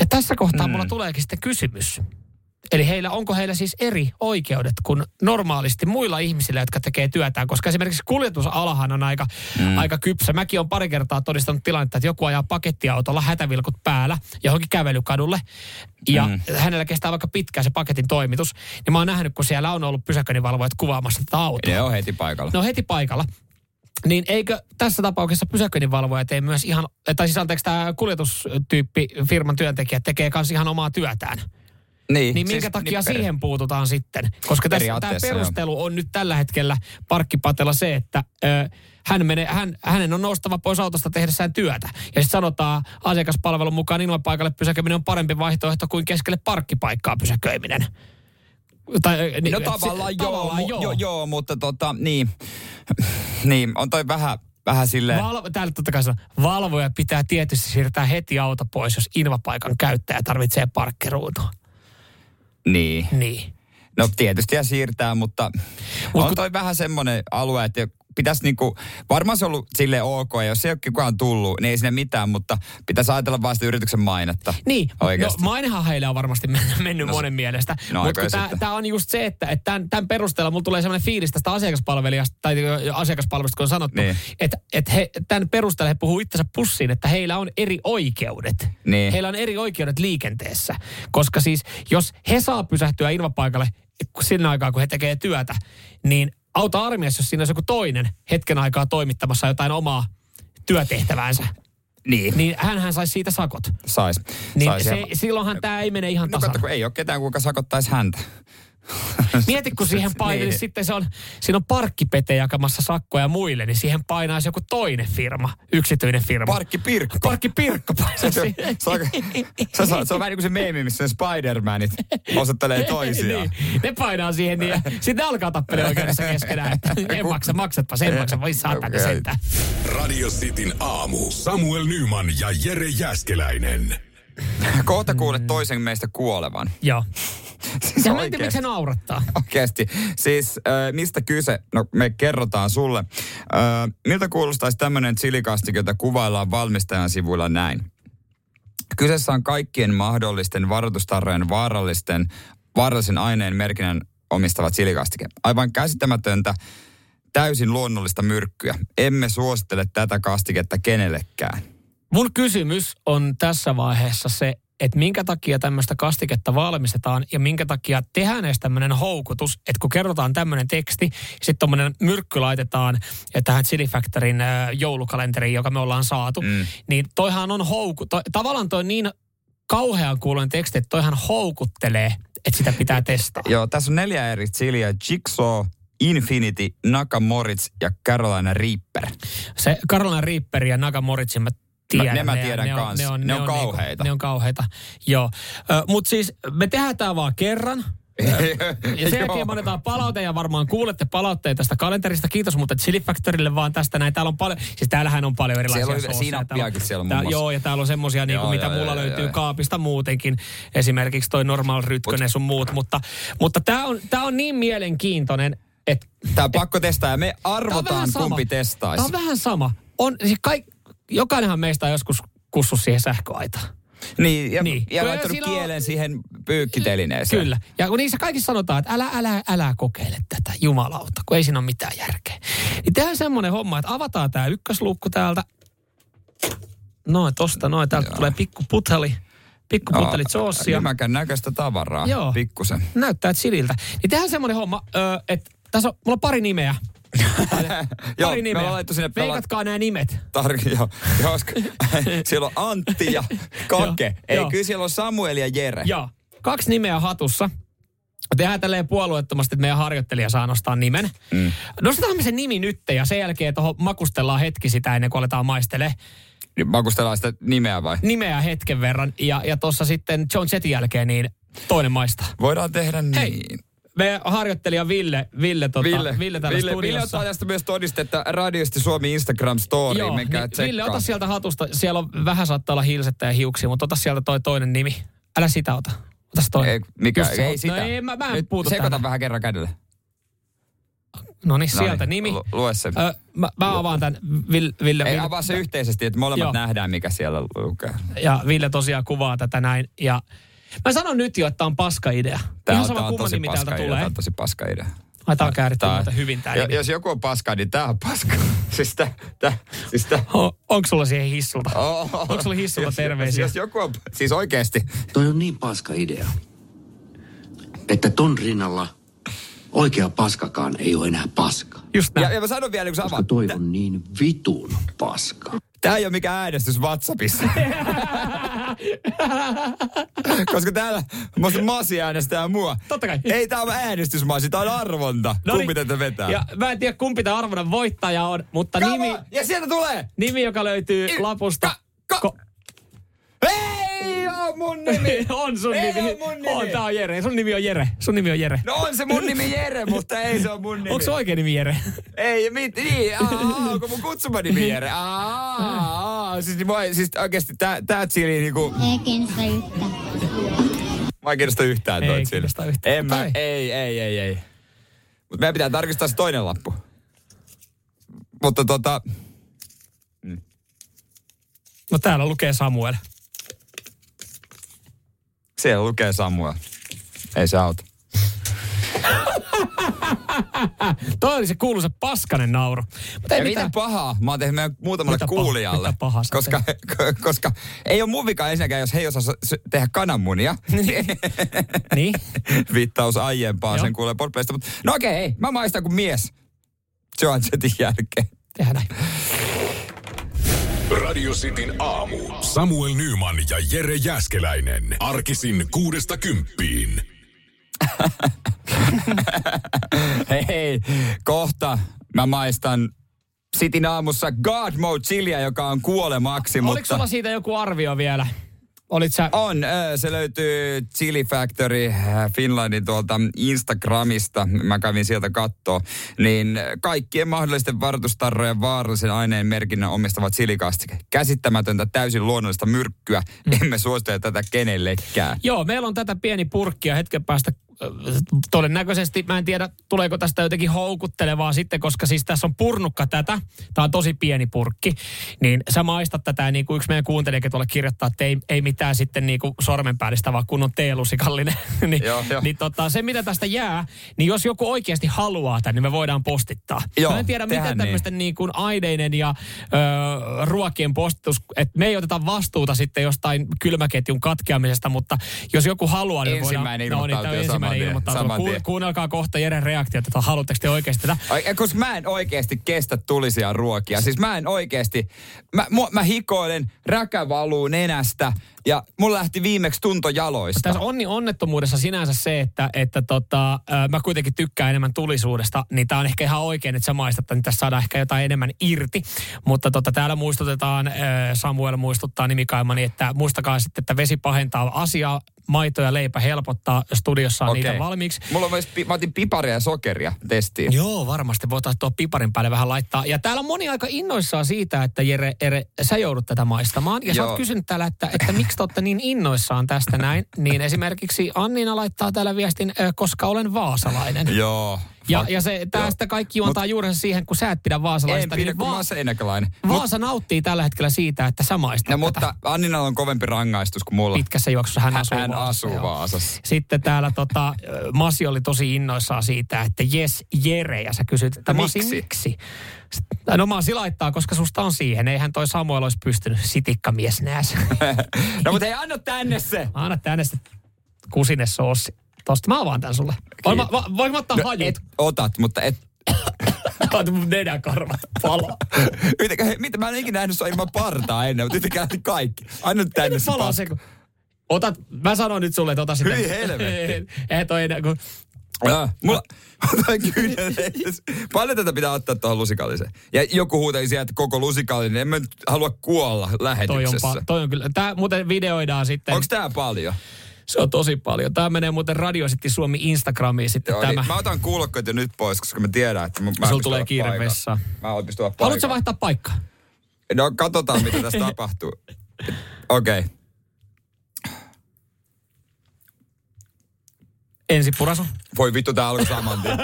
Ja tässä kohtaa mm. mulla tuleekin sitten kysymys. Eli heillä, onko heillä siis eri oikeudet kuin normaalisti muilla ihmisillä, jotka tekee työtään? Koska esimerkiksi kuljetusalahan on aika, mm. aika kypsä. Mäkin olen pari kertaa todistanut tilannetta, että joku ajaa pakettiautolla hätävilkut päällä johonkin kävelykadulle. Ja mm. hänellä kestää vaikka pitkään se paketin toimitus. Niin mä oon nähnyt, kun siellä on ollut pysäköinninvalvojat kuvaamassa tätä autoa. Ne on heti paikalla. Ne on heti paikalla. Niin eikö tässä tapauksessa pysäköinninvalvojat ei myös ihan, tai siis anteeksi tämä kuljetustyyppi firman työntekijät tekee myös ihan omaa työtään? Niin, Niin minkä siis- takia niin per- siihen puututaan sitten? Koska tässä tämä perustelu on nyt tällä hetkellä parkkipatella se, että ö, hän menee, hän, hänen on noustava pois autosta tehdessään työtä. Ja sitten sanotaan asiakaspalvelun mukaan ilman paikalle pysäköiminen on parempi vaihtoehto kuin keskelle parkkipaikkaa pysäköiminen. Tai, niin, No et se- tavallaan, joo, tavallaan joo. joo. joo, mutta tota, niin, niin, on toi vähän, vähän silleen, Val- täällä totta kai sanoo, valvoja pitää tietysti siirtää heti auto pois, jos invapaikan käyttäjä tarvitsee parkkeruutua. Niin. Niin. No tietysti ja siirtää, mutta on toi vähän semmoinen alue, että pitäisi niinku, varmaan se on ollut silleen ok, ja jos ei ole kukaan tullut, niin ei sinne mitään, mutta pitäisi ajatella vaan sitä yrityksen mainetta. Niin, Oikeasti. no mainehan heille on varmasti mennyt, No no, monen mielestä. no Mutta tämä on just se, että, että tämän, tämän perusteella mulla tulee sellainen fiilis tästä asiakaspalvelijasta, tai asiakaspalvelusta, kun on sanottu, Niin. että, että he, tämän perusteella he puhuu itsensä pussiin, että heillä on eri oikeudet. Niin. Heillä on eri oikeudet liikenteessä. Koska siis, jos he saa pysähtyä invapaikalle sinne aikaa, kun he tekee työtä, niin auta armiassa, jos siinä olisi joku toinen hetken aikaa toimittamassa jotain omaa työtehtäväänsä. Niin. Niin hänhän saisi siitä sakot. Sais. Niin Sais. se, Ja- silloinhan tämä ei mene ihan No tasan. kun ei ole ketään, kuka sakottaisi häntä. *laughs* Mieti, kun siihen painaa, niin. Niin. sitten se on, siinä on parkkipete jakamassa sakkoja muille, niin siihen painaisi joku toinen firma, yksityinen firma. Parkki Pirkko. Parkki Pirkko painaisi Se, se, on, se, on, se on vähän niin kuin se meemi, missä ne Spider-Manit osoittelee toisiaan. *laughs* niin. Ne painaa siihen niin, ja sitten ne alkaa tappelemaan oikeudessa keskenään. *laughs* että En maksa, maksatpa sen maksa, voi saatana sentään. Radio Cityn aamu. Samuel Nyman ja Jere Jäskeläinen. *laughs* Kohta kuulet toisen meistä kuolevan. Joo. *laughs* Siis Ja mä en tiedä, miksi se naurattaa. *laughs* Oikeasti. Siis äh, mistä kyse? No me kerrotaan sulle. Äh, miltä kuulostaisi tämmöinen chilikastike, jota kuvaillaan valmistajan sivuilla näin? Kyseessä on kaikkien mahdollisten varoitustarrojen vaarallisten, vaarallisen aineen merkinnän omistava chilikastike. Aivan käsittämätöntä, täysin luonnollista myrkkyä. Emme suosittele tätä kastiketta kenellekään. Mun kysymys on tässä vaiheessa se, että minkä takia tämmöistä kastiketta valmistetaan ja minkä takia tehdään edes tämmöinen houkutus, että kun kerrotaan tämmöinen teksti, sitten tuommoinen myrkky laitetaan tähän Chili Factorin äh, joulukalenteriin, joka me ollaan saatu, mm. niin toihan on houku, to, tavallaan toi niin kauhean kuuloinen teksti, että toihan houkuttelee, että sitä pitää testaa. Joo, tässä on neljä eri chiliä. Jigsaw, Infinity, Nakamoritz ja Carolina Reaper. Se Carolina Reaper ja Naga Moritsin mä tiedän. ne mä Ne- tiedän ne on- kans. Ne on, Ne on kauheita. Niinku, ne on kauheita, joo. Mutta siis me tehdään tämä vaan kerran. *laughs* Ja sen jälkeen me annetaan palaute ja varmaan kuulette palautteita tästä kalenterista. Kiitos muuten Chili Factorille vaan tästä näin. Täällä on paljon, siis täällähän on paljon erilaisia Siellä on sinappiakin Täällä siellä on- tää-. Joo, ja täällä on semmosia, niinku, Joo, mitä joo, mulla joo, löytyy joo. kaapista muutenkin. Esimerkiksi toi normaal rytkönen sun muut. Mutta, mutta tämä on, tää on niin mielenkiintoinen, että... Tää on pakko testaa ja me Tää on arvotaan kumpi testaisi. Tämä on vähän sama. On, siis kaik, jokainenhan meistä on joskus kussu siihen sähköaitaan. Niin, ja, Niin. ja laittanut sillä on- kielen siihen pyykkitelineeseen. Kyllä. Ja kun niissä kaikissa sanotaan, että älä, älä, älä kokeile tätä, jumalauta, kun ei siinä ole mitään järkeä. Niin tehdään semmoinen homma, että avataan tämä ykkösluukku täältä. Noin, tosta noin. Täältä Joo. tulee pikku puteli, pikku putelit soossia. Jämäkän näköistä tavaraa. Joo. Pikkusen. Näyttää chililtä. Niin tehdään semmoinen homma, että tässä on, mulla on pari nimeä. Joo, Pari me nimeä. laittu sinne Veikatkaa nämä nimet. Tar- joo, koska *laughs* siellä on Antti ja Kake. Ei, joo. kyllä siellä on Samuel ja Jere. Joo. Kaksi nimeä hatussa. Tehdään tälleen puolueettomasti, että meidän harjoittelija saa nostaa nimen. Mm. Nostetaan me se nimi nyt ja sen jälkeen tuohon makustellaan hetki sitä ennen kuin aletaan maistele Niin Makustellaan sitä nimeä vai? nimeä hetken verran. Ja, ja tuossa sitten John Jetin jälkeen niin toinen maistaa. Voidaan tehdä niin. Hei, meidän harjoittelija Ville, Ville, tota, Ville, Ville täällä Ville, Ville ottaa tästä myös todistetta radiosti Suomi Instagram story. Joo, Menkää niin, Ville, ota sieltä hatusta. Siellä on vähän saattaa olla hiilsettä ja hiuksia, mutta ota sieltä toi toinen nimi. Älä sitä ota. Ota se toinen. Ei, mikä, Just ei sitä. No ei, mä, mä en Nyt puutu sekoita tähän. vähän kerran kädellä. No niin, sieltä nimi. lu- Lue se. Ö, mä, mä avaan tämän Ville. Ville, Ei avaa se yhteisesti, että molemmat Joo. nähdään, mikä siellä lukee. Ja Ville tosiaan kuvaa tätä näin. Ja mä sanon nyt jo, että tämä on paska idea. Ihan on, sama tää on kumman tosi nimi täältä paska idea. tulee. Tää on tosi paska idea. Ai tää on kääritty Tää- hyvin tää jo- nimi. Jos joku on paska, niin tää on paska. *laughs* siis tää, tää, siis tää. O, onko sulla siihen hissulta? Oh, Onko sulla hissulta jos- terveisiä? Jos joku on, siis oikeesti. Toi on niin paska idea, että ton rinnalla oikea paskakaan ei ole enää paska. Just Ja, ja mä sanon vielä, kun sä Koska avaat. toi on niin vitun paska. Tää ei ole mikään äänestys WhatsAppissa. *laughs* *laughs* Koska täällä musta Masi äänestää mua. Totta kai. Ei tää on äänestys Masi, tää on arvonta. No niin. Kumpi tätä vetää? Ja mä en tiedä kumpi tämä arvoinen voittaja on, mutta Come nimi! Ja sieltä tulee! nimi, joka löytyy I- lapusta. ka- Ko- Ei oo mun nimi! *laughs* on sun Ei nimi. mun nimi. On, tää on Jere. Sun nimi on Jere. Sun nimi on Jere. No on se mun nimi Jere, mutta ei se on mun nimi. Onko se oikein nimi Jere? *laughs* Ei, mit, niin, aa, onko mun kutsuma nimi Jere? Aa, aa, siis, mua, ei- siis oikeesti tää, tää chili niinku... Ei kiinnosta yhtään. Mä en kiinnosta yhtään toi Ei chili. kiinnosta yhtään. En mä, ei, ei, ei, ei. Mutta meidän pitää tarkistaa se toinen lappu. Mutta tota, No täällä lukee Samuel. Siellä lukee Samuel. Ei se auta. Toi oli se kuuluisa paskanen nauru. Mutta ei Ja mitä mitään. pahaa mä oon tehnyt meidän muutamalle Mitä paha- kuulijalle. mitä pahaa koska, *laughs* koska ei ole mun vika ensinnäkään, jos he ei osaa tehdä kananmunia. *laughs* niin. Viittaus aiempaan, Joo. sen kuulee podplaysta. Mutta no okei, ei. Mä maistan kuin mies. Joan Jetin jälkeen. Tehdään näin. Radio Cityn aamu. Samuel Nyman ja Jere Jäskeläinen. Arkisin kuudesta kymppiin. *laughs* hei, hei, kohta mä maistan Sitin aamussa God Mode Chiliä, joka on kuolemaksi, Oliko mutta... sulla siitä joku arvio vielä? Olit sä... On, se löytyy Chili Factory äh, Finlandin tuolta Instagramista. Mä kävin sieltä kattoo. Niin kaikkien mahdollisten varoitustarrojen vaarallisen aineen merkinnän omistava chilikastike. Käsittämätöntä, täysin luonnollista myrkkyä. Emme suosittele tätä kenellekään. Joo, meillä on tätä pieni purkki ja hetken päästä todennäköisesti, mä en tiedä tuleeko tästä jotenkin houkuttelevaa sitten, koska siis tässä on purnukka tätä, tämä on tosi pieni purkki, niin sä maistat tätä niin kuin yksi meidän kuuntelijakin tuolla kirjoittaa, että ei, ei mitään sitten niin kuin sormenpäällistä, vaan kun on teelusikallinen. *laughs* niin, Joo, joo. niin tota, se mitä tästä jää, niin jos joku oikeasti haluaa tämän, niin me voidaan postittaa. Joo, mä en tiedä, miten niin. tämmöisten niin kuin aineiden ja ö, ruokien postitus, että me ei oteta vastuuta sitten jostain kylmäketjun katkeamisesta, mutta jos joku haluaa, niin Ensimmäinen voidaan... no, niin, jo tämä on ensimmäinen tien, ilmoittautuu. Ku, kuunnelkaa kohta Jeren reaktiot, että haluatteko te oikeasti tätä. Ai, koska mä en oikeasti kestä tulisia ruokia. Siis mä en oikeasti, mä, mä, mä hikoilen, räkä valuu nenästä ja mulla lähti viimeksi tunto jaloista. Tässä onni onnettomuudessa sinänsä se, että, että tota, mä kuitenkin tykkään enemmän tulisuudesta, niin tämä on ehkä ihan oikein, että sä maistat, niin tässä saadaan ehkä jotain enemmän irti. Mutta tota, täällä muistutetaan, Samuel muistuttaa nimikaimani, että muistakaa sitten, että vesi pahentaa asiaa, maito ja leipä helpottaa, studiossa on niitä valmiiksi. Mulla on myös, pi- mä otin piparia ja sokeria testiin. Joo, varmasti voitaisiin tuo piparin päälle vähän laittaa. Ja täällä on moni aika innoissaan siitä, että Jere, Jere sä joudut tätä maistamaan. Ja sä Joo. oot kysynyt täällä, että, että miksi te olette niin innoissaan tästä näin. Niin esimerkiksi Anniina laittaa täällä viestin, koska olen vaasalainen. Joo. Ja, ja se, tästä kaikki juontaa juurensa siihen, kun sä et pidä En vaasalaista. pidä, niin kun mä Va- oon seinäkäläinen. Vaasa nauttii tällä hetkellä siitä, että sä maistat No, mutta Anninalla on kovempi rangaistus kuin mulla. Pitkässä juoksussa hän Hän- asuu hän Vaasassa, asuu. Vaasassa. Sitten täällä tota, Masi oli tosi innoissaan siitä, että jes Jere, ja sä kysyt, että No Masi miksi? miksi? No Masi laittaa, koska susta on siihen. Eihän toi Samuel olisi pystynyt sitikkamies nääs. *laughs* no mutta ei anna tänne se. Anna tänne se kusine soossi. Tosta mä avaan tän sulle. Voin mä, va, voin mä ottaa No, hajut? et otat, mutta et... *coughs* Kaat mun nenäkarvat palaa. *coughs* Yhtäkään, hei, mitä mä en ikinä nähnyt sua ilman partaa ennen, mutta yhtäkään kaikki. Anna nyt tänne se Palaa se, kun... Otat, mä sanon nyt sulle, että ota sitä. Hyi helvetti. *laughs* Ei toi enää, kun... Mulla *laughs* otan kyynel edes. Paljon tätä pitää ottaa tuohon lusikalliseen. Ja joku huuteli sieltä, että koko lusikallinen. En mä nyt halua kuolla Toi on, lähetyksessä. pa- toi on kyllä. Tää muuten videoidaan sitten. Onko tää paljon? Se on tosi paljon. Tää menee muuten Radio City Suomi Instagramiin sitten Joo, tämä. Niin, mä otan kuulokkeet jo nyt pois, koska mä tiedän, että mä, Sulla tulee kiire vessaan. Mä olla paikalla. Haluatko vaihtaa paikkaa? No katsotaan, mitä tässä tapahtuu. *laughs* Okei. Okay. Ensi purasu. Voi vittu, tää alkoi saman tien.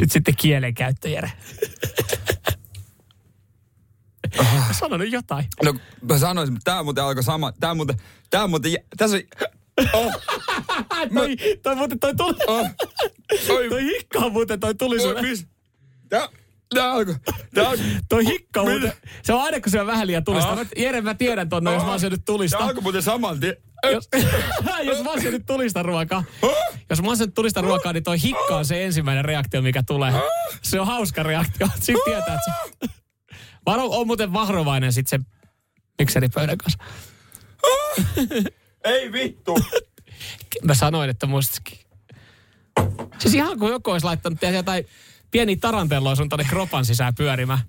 Nyt sitten kielenkäyttö, Jere. *laughs* Sano nyt jotain. No mä sanoisin, mutta tää muuten alkoi sama. Tää muuten, tää muuten, tässä on, oh, *laughs* toi, toi muuten toi tuli. oh, oi, toi hikka on muuten toi tuli sulle. mis, tää, tää alkoi, tää Toi hikka on muuten. Se on aina kun se on vähän liian tulista. Ah. Mä, Jere, mä tiedän tonne, jos mä oon syönyt tulista. tää alkoi muuten saman tien. Jos, *laughs* jos mä oon syönyt tulista ruokaa. Jos mä oon syönyt tulista ruokaa, niin toi hikka on se ensimmäinen reaktio, mikä tulee. Se on hauska reaktio. Sitten tietää, että se... Varo, on muuten vahrovainen sit se mikseripöydän kanssa. Ei vittu. Mä sanoin, että muistakin. Siis ihan kuin joku olisi laittanut jotain pieni tarantelloa sun tonne kropan sisään pyörimään.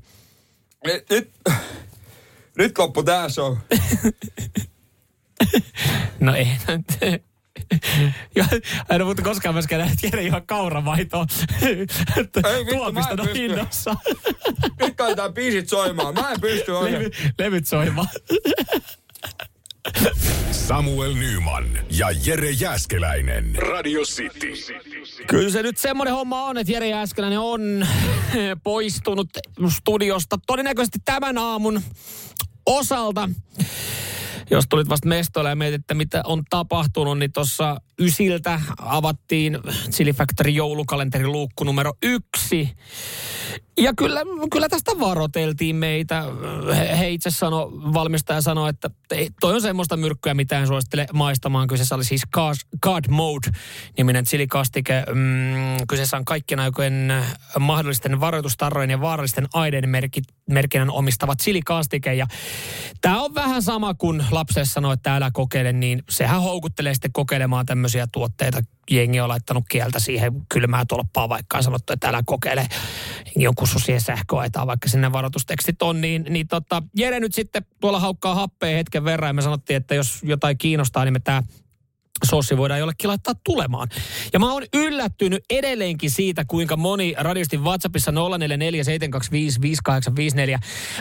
Nyt, nyt, nyt loppu tää show. *laughs* No ei. Ja en ole muuten koskaan myöskään nähnyt Jere ihan kauramaitoa vittu, tuopista mä en pysty. hinnassa. Nyt laitetaan biisit soimaan. Mä en pysty oikein. Levy, levyt soimaan. Samuel Nyman ja Jere Jäskeläinen. Radio City. Kyllä se nyt semmoinen homma on, että Jere Jääskeläinen on poistunut studiosta todennäköisesti tämän aamun osalta. Jos tulit vasta mestoille ja mietit, että mitä on tapahtunut, niin tuossa ysiltä avattiin Chili Factory joulukalenteri luukku numero yksi. Ja kyllä, kyllä tästä varoteltiin meitä. He, itse sano, valmistaja sanoi, että ei, toi on semmoista myrkkyä, mitä en suosittele maistamaan. Kyseessä oli siis God, God Mode-niminen chilikastike. Mm, kyseessä on kaikkien aikojen mahdollisten varoitustarrojen ja vaarallisten aineiden merkinnän omistava chilikastike. Ja tämä on vähän sama kuin lapselle sanoi, että älä kokeile, niin sehän houkuttelee sitten kokeilemaan tämmöisiä tuotteita. Jengi on laittanut kieltä siihen kylmää tolppaa, vaikka on sanottu, että älä kokeile. Jengi on sähköaitaan, vaikka sinne varoitustekstit on. Niin, niin tota, Jere nyt sitten tuolla haukkaa happea hetken verran ja me sanottiin, että jos jotain kiinnostaa, niin me tämä sossi voidaan jollekin laittaa tulemaan. Ja mä oon yllättynyt edelleenkin siitä, kuinka moni radiostin WhatsAppissa 0447255854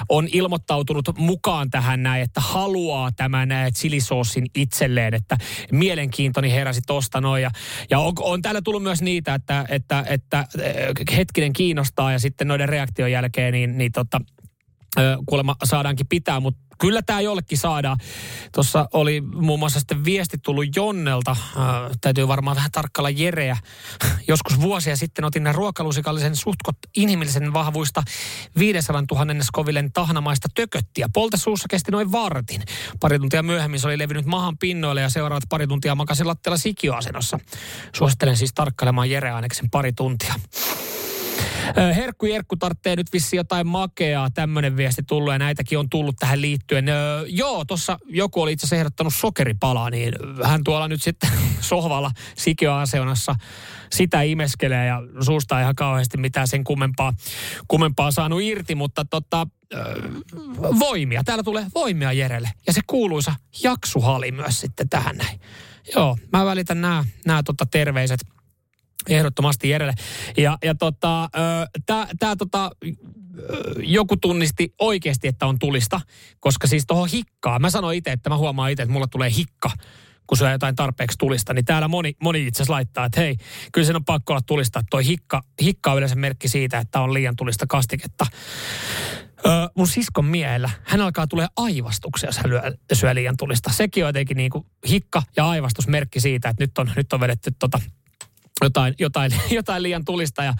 on ilmoittautunut mukaan tähän näin, että haluaa tämän äh, chilisoosin itselleen, että mielenkiintoni heräsi tosta noin. Ja, ja on, on täällä tullut myös niitä, että, että, että äh, hetkinen kiinnostaa ja sitten noiden reaktion jälkeen niin, niin tota, ö, kuulemma saadaankin pitää, mutta kyllä tämä jollekin saadaan. Tuossa oli muun muassa sitten viesti tullut Jonnelta, äh, täytyy varmaan vähän tarkkailla Jereä. Joskus vuosia sitten otin ruokalusikallisen suhtkot inhimillisen vahvuista 500 000 skovillen tahnamaista tököttiä. Polte suussa kesti noin vartin. Pari tuntia myöhemmin se oli levinnyt mahan pinnoille ja seuraavat pari tuntia makasin lattialla sikioasennossa. Suosittelen siis tarkkailemaan Jere Aineksen pari tuntia. Herkku Jerkku tarvitsee nyt vissi jotain makeaa, tämmöinen viesti tullut ja näitäkin on tullut tähän liittyen. Ö, joo, tuossa joku oli itse asiassa ehdottanut sokeripalaa, niin hän tuolla nyt sitten *laughs* sohvalla sikioaseonassa sitä imeskelee ja suusta ei ihan kauheasti mitään sen kummempaa, kummempaa saanut irti, mutta tota, ö, voimia. Täällä tulee voimia Jerelle ja se kuuluisa jaksuhali myös sitten tähän näin. Joo, mä välitän nämä, nämä tota terveiset ehdottomasti Jerelle. Ja, ja tota, tämä tota, joku tunnisti oikeasti, että on tulista, koska siis tuohon hikkaa, mä sanoin itse, että mä huomaan itse, että mulla tulee hikka, kun syö jotain tarpeeksi tulista, niin täällä moni, moni itse asiassa laittaa, että hei, kyllä sen on pakko olla tulista, toi hikka, hikka on yleensä merkki siitä, että on liian tulista kastiketta. Öö, mun siskon miehellä, hän alkaa tulee aivastuksia, jos hän lyö, syö liian tulista. Sekin on jotenkin niin kuin hikka ja aivastusmerkki siitä, että nyt on, nyt on vedetty tota, jotain, jotain, *laughs* jotain liian tulista ja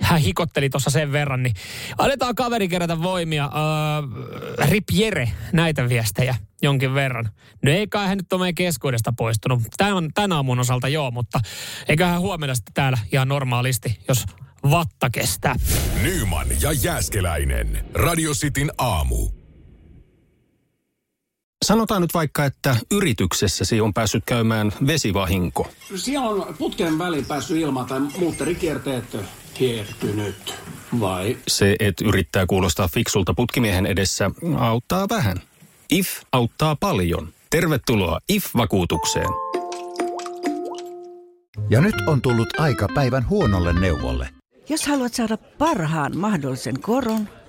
hän hikotteli tuossa sen verran, niin annetaan kaveri kerätä voimia. Äh, Rip Jere, näitä viestejä jonkin verran. No ei kai hän nyt ole meidän keskuudesta poistunut. Tämän, tämän aamun osalta joo, mutta eiköhän huomenna sitten täällä ihan normaalisti, jos vatta kestää. Nyman ja Jääskeläinen. Radio Cityn aamu. Sanotaan nyt vaikka, että yrityksessäsi on päässyt käymään vesivahinko. Siellä on putken väliin päässyt ilma tai muutterikierteet kiertynyt. Vai? Se, että yrittää kuulostaa fiksulta putkimiehen edessä, auttaa vähän. IF auttaa paljon. Tervetuloa IF-vakuutukseen. Ja nyt on tullut aika päivän huonolle neuvolle. Jos haluat saada parhaan mahdollisen koron,